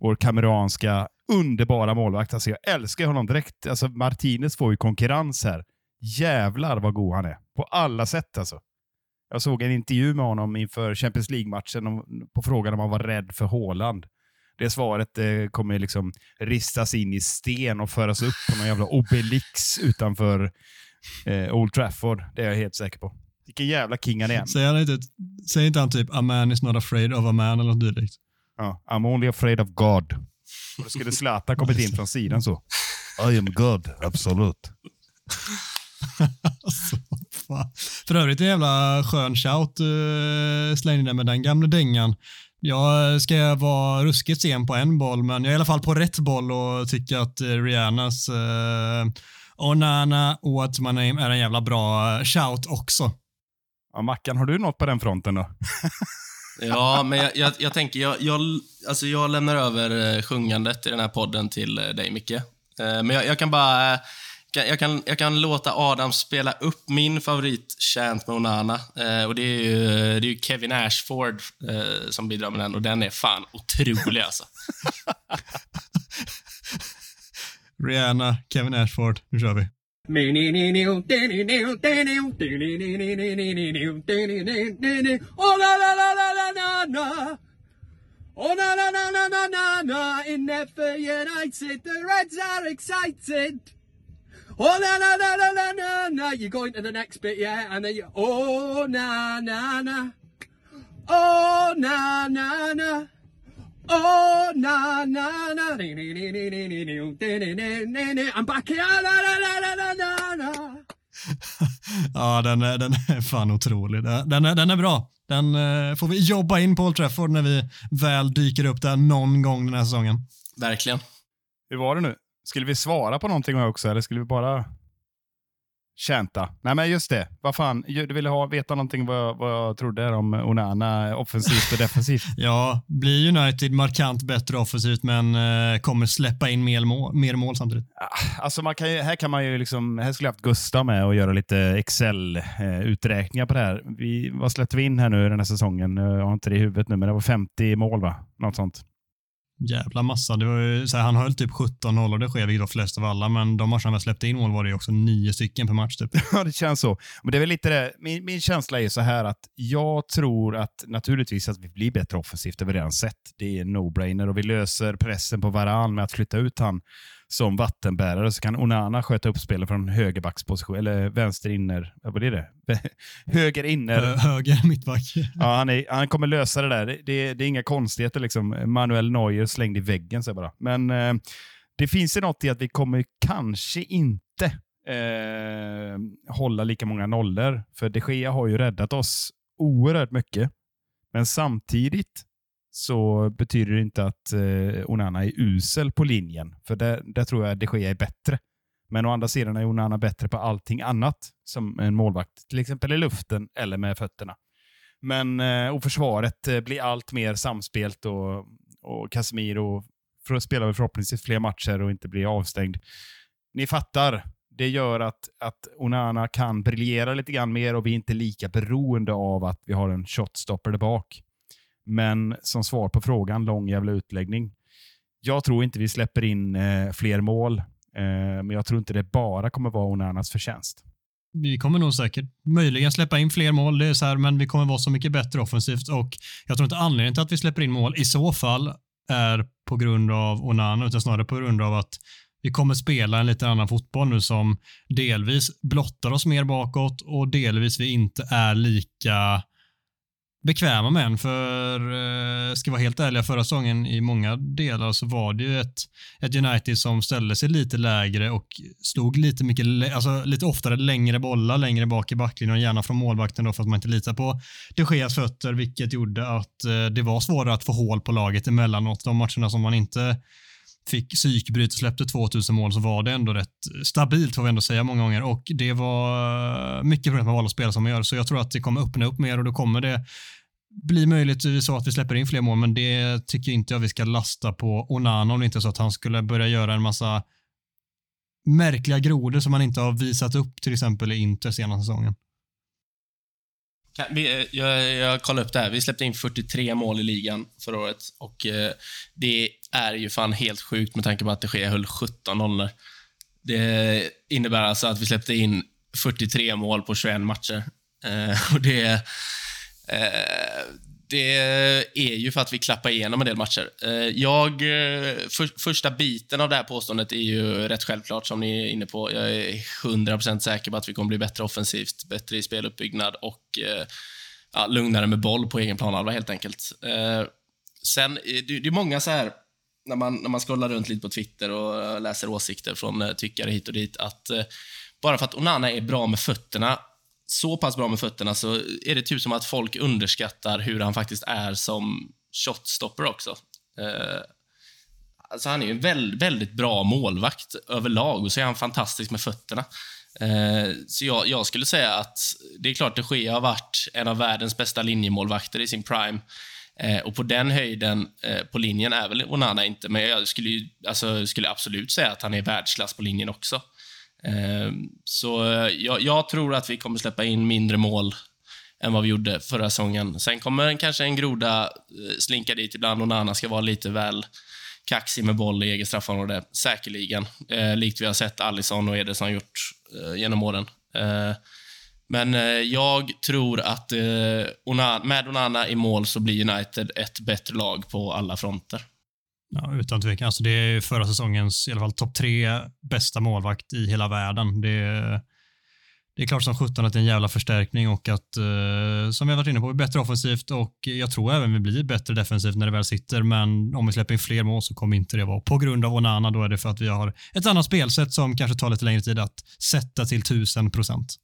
vår kameranska underbara målvakt. Alltså jag älskar honom direkt. Alltså Martinez får ju konkurrens här. Jävlar vad god han är. På alla sätt alltså. Jag såg en intervju med honom inför Champions League-matchen på frågan om han var rädd för Haaland. Det svaret eh, kommer liksom ristas in i sten och föras upp på någon jävla obelix utanför eh, Old Trafford. Det är jag helt säker på. Vilken jävla king han är. Säger, han inte, säger inte han typ “A man is not afraid of a man” eller något dylikt? Ja, I'm only afraid of God. Och då skulle Zlatan kommit in från sidan så. I am God, absolut. alltså, fan. För övrigt en jävla skön shout uh, slängde där med den gamla dängan. Jag ska vara ruskigt sen på en boll, men jag är i alla fall på rätt boll och tycker att uh, Rihannas uh, Onana, What's My Name är en jävla bra shout också. Ja, Mackan, har du något på den fronten då? Ja, men jag, jag, jag tänker, jag, jag, alltså jag lämnar över eh, sjungandet i den här podden till eh, dig, Micke. Eh, men jag, jag kan bara... Jag kan, jag kan låta Adam spela upp min favorit chant med Onana. och det är ju, det är ju Kevin Ashford som bidrar med den och den är fan otrolig alltså. Rihanna, Kevin Ashford, nu kör vi. Oh na na na. Oh na na na na. In never United, the Reds are excited. Oh na na na na na na na. You're going to the next bit, yeah, and then you. Oh na na na. Oh na na na. Oh, na, na, na. I'm back here. Ja, den är, den är fan otrolig. Den är, den är bra. Den uh, får vi jobba in på Old Trafford när vi väl dyker upp där någon gång den här säsongen. Verkligen. Hur var det nu? Skulle vi svara på någonting också, eller skulle vi bara Känta. Nej men just det. Vad fan, du ville ha, veta någonting vad jag, vad jag trodde om Onana offensivt och defensivt. ja, blir United markant bättre offensivt men eh, kommer släppa in mer mål, mer mål samtidigt? Ah, alltså man kan ju, här kan man ju liksom, här skulle jag haft Gustav med och göra lite Excel-uträkningar på det här. Vi, vad släppte vi in här nu den här säsongen? Jag har inte det i huvudet nu, men det var 50 mål va? Något sånt jävla massa. Det var ju, så här, han höll typ 17-0 och det sker vilket var flest av alla, men de matcherna han släppte in mål var det ju också nio stycken per match. Typ. Ja, det känns så. Men det är väl lite det. Min, min känsla är så här att jag tror att naturligtvis att vi blir bättre offensivt, det har vi redan sett. Det är en no-brainer och vi löser pressen på varann med att flytta ut han som vattenbärare så kan Onana sköta upp spelet från högerbacksposition, eller vänster inner, vad är det? höger inner. höger mittback. ja, han, är, han kommer lösa det där. Det, det, det, är inga konstigheter. Liksom. Manuel Neuer slängd i väggen, så bara. Men eh, det finns ju något i att vi kommer kanske inte eh, hålla lika många nollor. För de Gea har ju räddat oss oerhört mycket. Men samtidigt så betyder det inte att eh, Onana är usel på linjen. För där, där tror jag de Gea är bättre. Men å andra sidan är Onana bättre på allting annat som en målvakt. Till exempel i luften eller med fötterna. Men eh, och försvaret eh, blir allt mer samspelt och, och Casemiro för spelar väl förhoppningsvis fler matcher och inte blir avstängd. Ni fattar. Det gör att, att Onana kan briljera lite grann mer och vi är inte lika beroende av att vi har en shotstopper där bak. Men som svar på frågan, lång jävla utläggning. Jag tror inte vi släpper in eh, fler mål, eh, men jag tror inte det bara kommer vara Onanas förtjänst. Vi kommer nog säkert möjligen släppa in fler mål, det är så här, men vi kommer vara så mycket bättre offensivt och jag tror inte anledningen till att vi släpper in mål i så fall är på grund av Onana, utan snarare på grund av att vi kommer spela en lite annan fotboll nu som delvis blottar oss mer bakåt och delvis vi inte är lika bekväma med en. För, ska ska vara helt ärliga, förra säsongen i många delar så var det ju ett, ett United som ställde sig lite lägre och slog lite, mycket, alltså, lite oftare längre bollar längre bak i backlinjen och gärna från målvakten då för att man inte litar på de Geas fötter, vilket gjorde att eh, det var svårare att få hål på laget emellanåt. De matcherna som man inte fick psykbryt och släppte 2000 mål så var det ändå rätt stabilt får vi ändå säga många gånger. Och det var eh, mycket problem med val att spela som man gör. Så jag tror att det kommer öppna upp mer och då kommer det bli möjligt. Så att vi släpper in fler mål men det tycker inte jag vi ska lasta på Onana om det inte är så att han skulle börja göra en massa märkliga grodor som han inte har visat upp till exempel i Inter senaste säsongen. Vi, eh, jag, jag kollade upp det här. Vi släppte in 43 mål i ligan förra året och eh, det är ju fan helt sjukt med tanke på att det sker höll 17 nollor. Det innebär alltså att vi släppte in 43 mål på 21 matcher. Eh, och det, eh, det är ju för att vi klappar igenom en del matcher. Eh, jag, eh, för, första biten av det här påståendet är ju rätt självklart, som ni är inne på. Jag är 100% säker på att vi kommer bli bättre offensivt, bättre i speluppbyggnad och eh, ja, lugnare med boll på egen planhalva, helt enkelt. Sen, det, det är många så här, när man, när man scrollar runt lite på Twitter och läser åsikter från tyckare hit och dit, att bara för att Onana är bra med fötterna så pass bra med fötterna så är det typ som att folk underskattar hur han faktiskt är som shotstopper också. Eh, alltså han är ju en väldigt, väldigt bra målvakt överlag och så är han fantastisk med fötterna. Eh, så jag, jag, skulle säga att det är klart de Gea har varit en av världens bästa linjemålvakter i sin prime. Eh, och på den höjden eh, på linjen är väl Onana inte, men jag skulle, ju, alltså, skulle absolut säga att han är världsklass på linjen också. Ehm, så eh, jag, jag, tror att vi kommer släppa in mindre mål än vad vi gjorde förra säsongen. Sen kommer kanske en groda eh, slinka dit ibland och Nana ska vara lite väl kaxig med boll i eget straffområde, säkerligen. Eh, likt vi har sett Alisson och Ederson gjort eh, genom åren. Eh, men eh, jag tror att eh, Onana, med Onana i mål så blir United ett bättre lag på alla fronter. Ja, utan tvekan. Alltså det är förra säsongens i alla fall topp tre bästa målvakt i hela världen. Det, det är klart som sjutton att det är en jävla förstärkning och att, eh, som vi har varit inne på, bättre offensivt och jag tror även vi blir bättre defensivt när det väl sitter, men om vi släpper in fler mål så kommer inte det vara på grund av Onana. Då är det för att vi har ett annat spelsätt som kanske tar lite längre tid att sätta till tusen procent.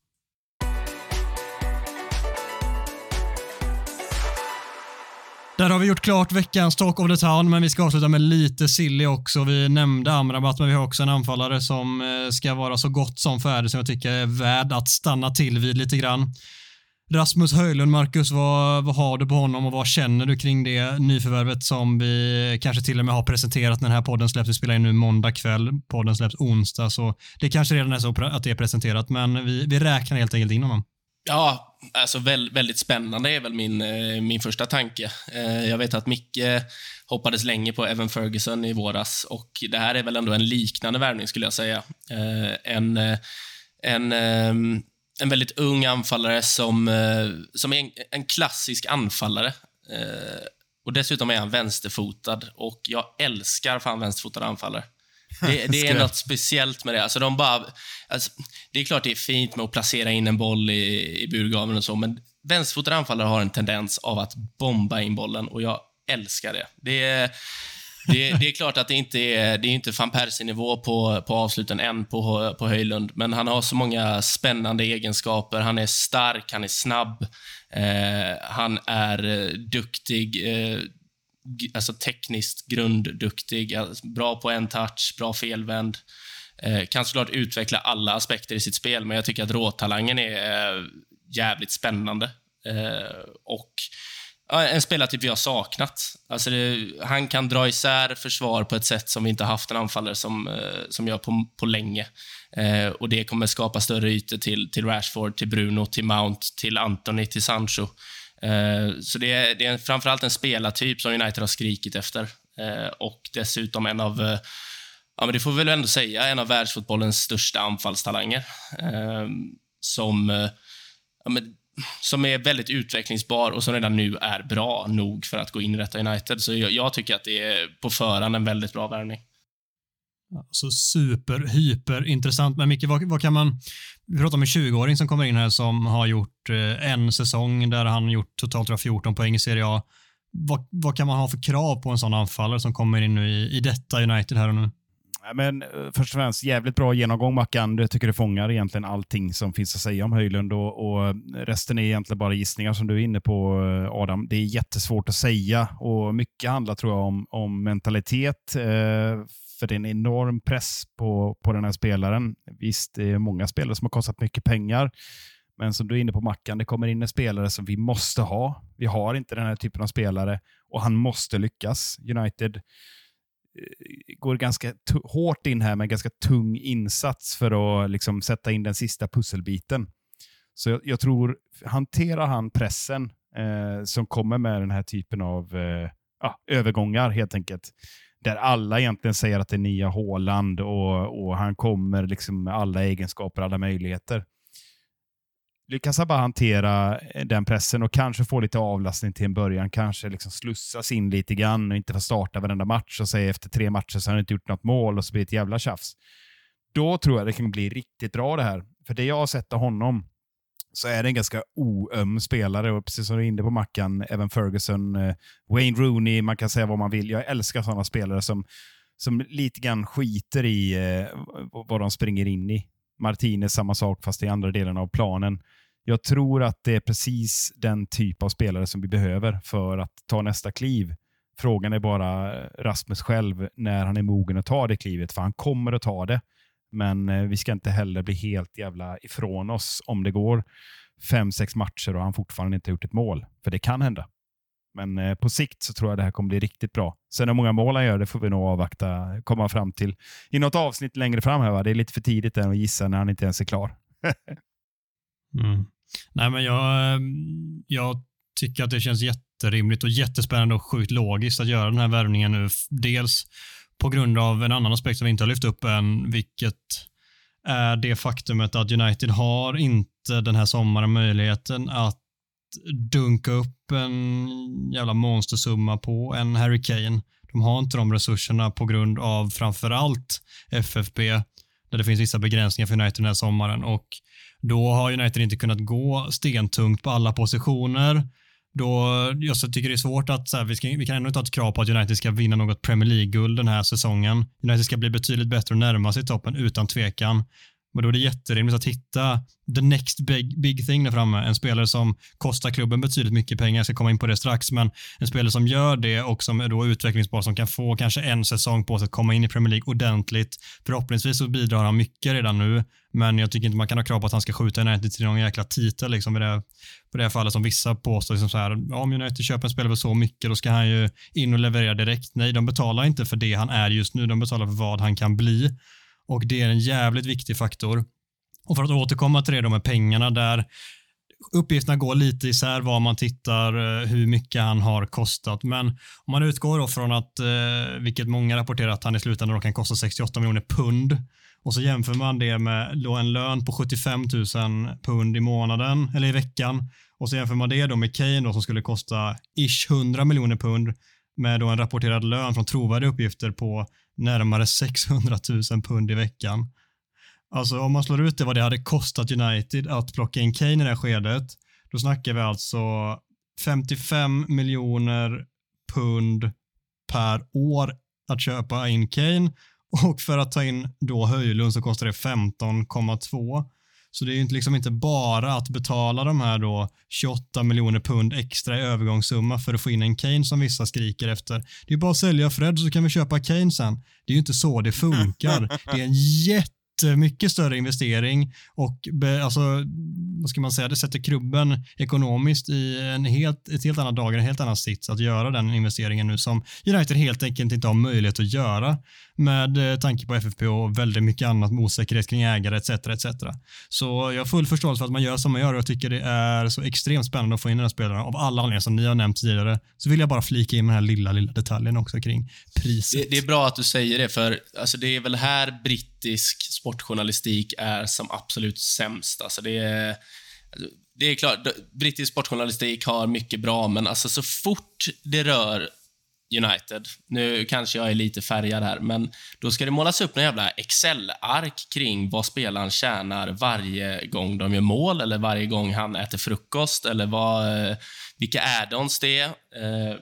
Där har vi gjort klart veckans Talk of the Town, men vi ska avsluta med lite silly också. Vi nämnde Amrabat, men vi har också en anfallare som eh, ska vara så gott som färdig, som jag tycker är värd att stanna till vid lite grann. Rasmus Höjlund, Marcus, vad, vad har du på honom och vad känner du kring det nyförvärvet som vi kanske till och med har presenterat när den här podden släpps? Vi spelar in nu måndag kväll, podden släpps onsdag, så det kanske redan är så att det är presenterat, men vi, vi räknar helt enkelt in honom. Ja, alltså väldigt spännande är väl min, eh, min första tanke. Eh, jag vet att Micke hoppades länge på Evan Ferguson i våras och det här är väl ändå en liknande värvning skulle jag säga. Eh, en, en, ehm, en väldigt ung anfallare som, som är en, en klassisk anfallare. Och dessutom är han vänsterfotad och jag älskar fan vänsterfotade anfallare. Det, det är något speciellt med det. Alltså de bara, alltså, det är klart det är fint med att placera in en boll i, i burgaveln och så, men vänsterfotade anfallare har en tendens av att bomba in bollen och jag älskar det. Det är, det, det är klart att det inte är, det är inte van Persie-nivå på, på avsluten än på, på Höjlund, men han har så många spännande egenskaper. Han är stark, han är snabb, eh, han är eh, duktig. Eh, alltså tekniskt grundduktig, bra på en touch, bra felvänd. Eh, kan såklart utveckla alla aspekter i sitt spel, men jag tycker att råtalangen är eh, jävligt spännande. Eh, och ja, en spelartyp vi har saknat. Alltså det, han kan dra isär försvar på ett sätt som vi inte haft en anfallare som, eh, som gör på, på länge. Eh, och Det kommer skapa större ytor till, till Rashford, till Bruno, till Mount, till Anthony, till Sancho. Eh, så det är, det är framförallt en spelartyp som United har skrikit efter. Eh, och dessutom en av, eh, ja men det får vi väl ändå säga, en av världsfotbollens största anfallstalanger. Som, ja men, som är väldigt utvecklingsbar och som redan nu är bra nog för att gå in i detta United. Så jag, jag tycker att det är på förhand en väldigt bra värvning. Så super, hyper intressant. Men Micke, vad, vad kan man... Vi pratar om en 20-åring som kommer in här som har gjort eh, en säsong där han gjort totalt tror jag, 14 poäng i Serie A. Vad, vad kan man ha för krav på en sån anfallare som kommer in nu i, i detta United här och nu? Men eh, först och främst, jävligt bra genomgång Mackan. Jag tycker det fångar egentligen allting som finns att säga om Höjlund och, och, eh, resten är egentligen bara gissningar som du är inne på Adam. Det är jättesvårt att säga och mycket handlar tror jag om, om mentalitet. Eh, för det är en enorm press på, på den här spelaren. Visst, det är många spelare som har kostat mycket pengar. Men som du är inne på Mackan, det kommer in en spelare som vi måste ha. Vi har inte den här typen av spelare och han måste lyckas. United eh, går ganska hårt in här med en ganska tung insats för att liksom sätta in den sista pusselbiten. Så jag, jag tror, hanterar han pressen eh, som kommer med den här typen av eh, ja, övergångar helt enkelt, där alla egentligen säger att det är nya Håland och, och han kommer liksom med alla egenskaper, alla möjligheter lyckas han bara hantera eh, den pressen och kanske få lite avlastning till en början, kanske liksom slussas in lite grann och inte få starta varenda match och säga efter tre matcher så har han inte gjort något mål och så blir det ett jävla tjafs. Då tror jag det kan bli riktigt bra det här. För det jag har sett av honom så är det en ganska oöm spelare och precis som du är inne på Mackan, Evan Ferguson, eh, Wayne Rooney, man kan säga vad man vill. Jag älskar sådana spelare som, som lite grann skiter i eh, vad de springer in i. Martinez samma sak fast i andra delen av planen. Jag tror att det är precis den typ av spelare som vi behöver för att ta nästa kliv. Frågan är bara eh, Rasmus själv när han är mogen att ta det klivet, för han kommer att ta det. Men eh, vi ska inte heller bli helt jävla ifrån oss om det går fem, sex matcher och han fortfarande inte gjort ett mål. För det kan hända. Men eh, på sikt så tror jag det här kommer bli riktigt bra. Sen hur många mål han gör, det får vi nog avvakta, komma fram till i något avsnitt längre fram. Här, va? Det är lite för tidigt än att gissa när han inte ens är klar. mm. Nej, men jag, ehm, jag tycker att det känns jätterimligt och jättespännande och sjukt logiskt att göra den här värvningen nu. Dels på grund av en annan aspekt som vi inte har lyft upp än, vilket är det faktumet att United har inte den här sommaren möjligheten att dunka upp en jävla monstersumma på en Harry Kane. De har inte de resurserna på grund av framförallt FFP, där det finns vissa begränsningar för United den här sommaren och då har United inte kunnat gå stentungt på alla positioner. Då, jag tycker det är svårt att, så här, vi, ska, vi kan ändå inte ha ett krav på att United ska vinna något Premier League-guld den här säsongen. United ska bli betydligt bättre och närma sig toppen utan tvekan. Men då är det jätterimligt att hitta the next big, big thing där framme. En spelare som kostar klubben betydligt mycket pengar, jag ska komma in på det strax, men en spelare som gör det och som är då utvecklingsbar, som kan få kanske en säsong på sig att komma in i Premier League ordentligt. Förhoppningsvis så bidrar han mycket redan nu, men jag tycker inte man kan ha krav på att han ska skjuta United till någon jäkla titel liksom i det, på det här fallet som vissa påstår. Liksom så här, ja, om United köper en spelare för så mycket, då ska han ju in och leverera direkt. Nej, de betalar inte för det han är just nu, de betalar för vad han kan bli och det är en jävligt viktig faktor. Och för att återkomma till det då med pengarna där uppgifterna går lite isär var man tittar eh, hur mycket han har kostat. Men om man utgår då från att, eh, vilket många rapporterar, att han i slutändan kan kosta 68 miljoner pund och så jämför man det med då en lön på 75 000 pund i månaden eller i veckan och så jämför man det då med Kane då, som skulle kosta ish 100 miljoner pund med då en rapporterad lön från trovärdiga uppgifter på närmare 600 000 pund i veckan. Alltså om man slår ut det vad det hade kostat United att plocka in Kane i det här skedet, då snackar vi alltså 55 miljoner pund per år att köpa in Kane och för att ta in då Höjlund så kostar det 15,2. Så det är inte, liksom inte bara att betala de här då 28 miljoner pund extra i övergångssumma för att få in en Kane som vissa skriker efter. Det är bara att sälja Fred så kan vi köpa Kane sen. Det är ju inte så det funkar. Det är en jätte mycket större investering och be, alltså, vad ska man säga, det sätter klubben ekonomiskt i en helt, ett helt annat dagar, en helt annan sits att göra den investeringen nu som United helt enkelt inte har möjlighet att göra med eh, tanke på FFP och väldigt mycket annat med osäkerhet kring ägare etc. etc. Så jag har full förståelse för att man gör som man gör och jag tycker det är så extremt spännande att få in den här spelaren av alla anledningar som ni har nämnt tidigare. Så vill jag bara flika in den här lilla, lilla detaljen också kring priset. Det, det är bra att du säger det, för alltså, det är väl här brittisk sportjournalistik är som absolut sämst. Alltså, det är, alltså, det är klart, brittisk sportjournalistik har mycket bra, men alltså så fort det rör United. Nu kanske jag är lite färgad här, men då ska det målas upp en jävla Excel-ark kring vad spelaren tjänar varje gång de gör mål eller varje gång han äter frukost eller vad, eh, vilka add-ons det är. Eh,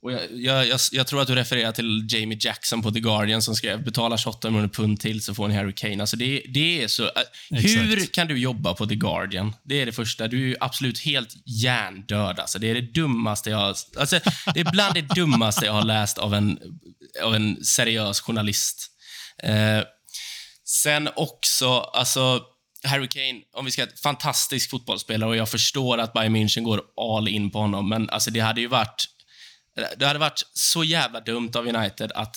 Eh, och jag, jag, jag, jag, tror att du refererar till Jamie Jackson på The Guardian som skrev “Betala 28 miljoner pund till så får ni Harry Kane”. Alltså det, det är så... Uh, hur kan du jobba på The Guardian? Det är det första. Du är absolut helt hjärndöd. Alltså det är det dummaste jag. Alltså, det är bland det dummaste jag har läst av en, av en seriös journalist. Uh, sen också, alltså... Harry Kane, om vi ska fantastisk fotbollsspelare och jag förstår att Bayern München går all in på honom, men alltså det hade ju varit det hade varit så jävla dumt av United att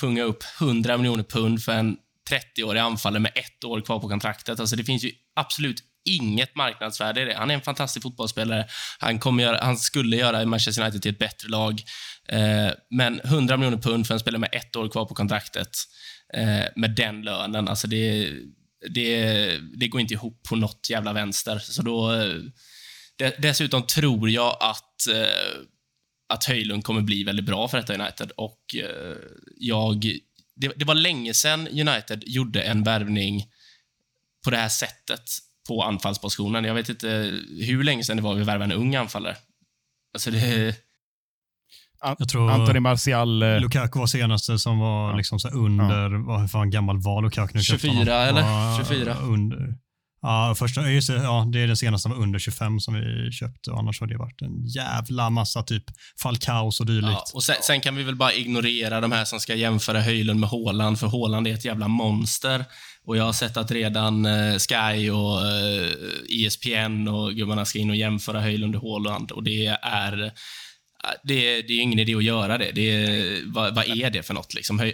punga upp 100 miljoner pund för en 30-årig anfallare med ett år kvar på kontraktet. Alltså det finns ju absolut inget marknadsvärde i det. Han är en fantastisk fotbollsspelare. Han, kommer göra, han skulle göra Manchester United till ett bättre lag. Eh, men 100 miljoner pund för en spelare med ett år kvar på kontraktet eh, med den lönen, alltså det, det, det går inte ihop på något jävla vänster. Så då, eh, de, dessutom tror jag att eh, att Höjlund kommer bli väldigt bra för detta United. Och eh, jag... Det, det, var länge sedan United gjorde en värvning på det här sättet på anfallspositionen. Jag vet inte hur länge sedan det var vi värvade en ung anfallare. Alltså det... Jag tror Anthony Martial... Eh, Lukaku var senaste som var ja. liksom så under, ja. vad, fan gammal var Lukaku? Nu 24 eller? 24. Under, Ja, första, just det, ja, det är den senaste var under 25 som vi köpte. Annars har det varit en jävla massa typ Falcaos och dylikt. Ja, och sen, sen, kan vi väl bara ignorera de här som ska jämföra Höjlund med Håland, för Håland är ett jävla monster. Och jag har sett att redan eh, Sky och eh, ESPN och gubbarna ska in och jämföra Höjlund och Håland och det är det, det är ingen idé att göra det. det är, vad, vad är det för något? Liksom?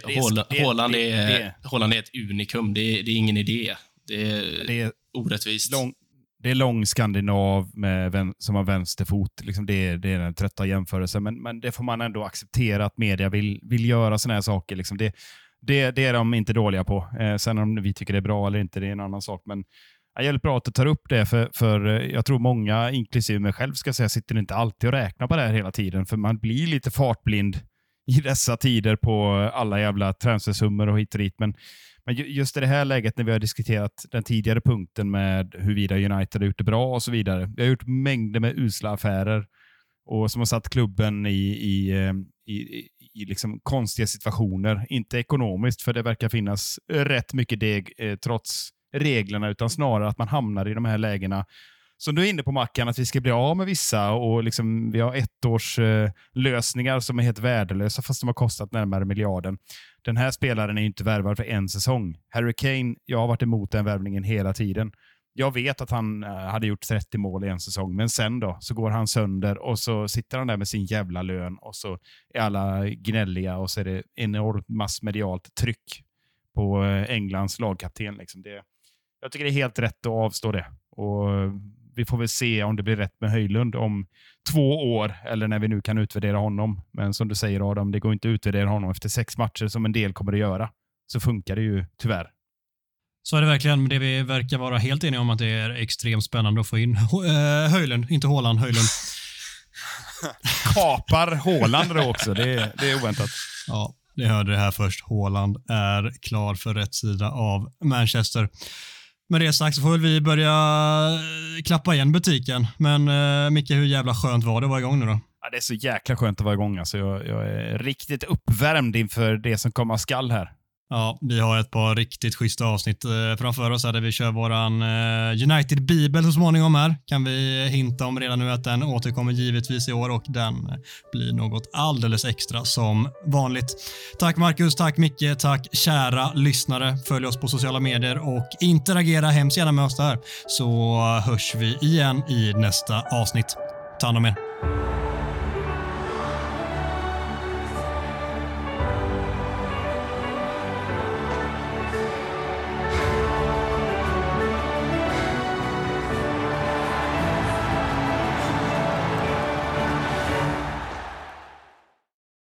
Håland, är, Håland är ett unikum. Det är, det är ingen idé. Det är, det är orättvist. Lång, det är lång skandinav med, som har vänsterfot. Liksom det, det är den trötta jämförelsen, men, men det får man ändå acceptera att media vill, vill göra såna här saker. Liksom det, det, det är de inte dåliga på. Eh, sen om vi tycker det är bra eller inte, det är en annan sak. Men ja, jävligt bra att du tar upp det, för, för eh, jag tror många, inklusive mig själv, ska säga, sitter inte alltid och räknar på det här hela tiden, för man blir lite fartblind i dessa tider på alla jävla transfersummor och hit och dit. Men men just i det här läget när vi har diskuterat den tidigare punkten med huruvida United har gjort det bra och så vidare. Vi har gjort mängder med usla affärer och som har satt klubben i, i, ehm, i, i liksom konstiga situationer. Inte ekonomiskt, för det verkar finnas rätt mycket deg eh, trots reglerna, utan snarare att man hamnar i de här lägena som du är inne på Mackan, att vi ska bli av med vissa och liksom, vi har ettårslösningar eh, som är helt värdelösa fast de har kostat närmare miljarden. Den här spelaren är inte värvad för en säsong. Harry Kane, jag har varit emot den värvningen hela tiden. Jag vet att han eh, hade gjort 30 mål i en säsong, men sen då så går han sönder och så sitter han där med sin jävla lön och så är alla gnälliga och så är det enormt massmedialt tryck på eh, Englands lagkapten. Liksom det, jag tycker det är helt rätt att avstå det. Och vi får väl se om det blir rätt med Höjlund om två år, eller när vi nu kan utvärdera honom. Men som du säger Adam, det går inte att utvärdera honom efter sex matcher som en del kommer att göra. Så funkar det ju tyvärr. Så är det verkligen. Det vi verkar vara helt eniga om att det är extremt spännande att få in äh, Höjlund, inte Håland, Höjlund. Kapar Håland då också. Det är, det är oväntat. Ja, ni hörde det här först. Håland är klar för rätt sida av Manchester. Med det sagt så får väl vi börja eh, klappa igen butiken. Men eh, Micke, hur jävla skönt var det att vara igång nu då? Ja, det är så jäkla skönt att vara igång. Alltså, jag, jag är riktigt uppvärmd inför det som komma skall här. Ja, vi har ett par riktigt schyssta avsnitt eh, framför oss här där vi kör våran eh, United Bibel så småningom här. Kan vi hinta om redan nu att den återkommer givetvis i år och den blir något alldeles extra som vanligt. Tack Marcus, tack Micke, tack kära lyssnare. Följ oss på sociala medier och interagera hemskt gärna med oss där så hörs vi igen i nästa avsnitt. Ta hand om er.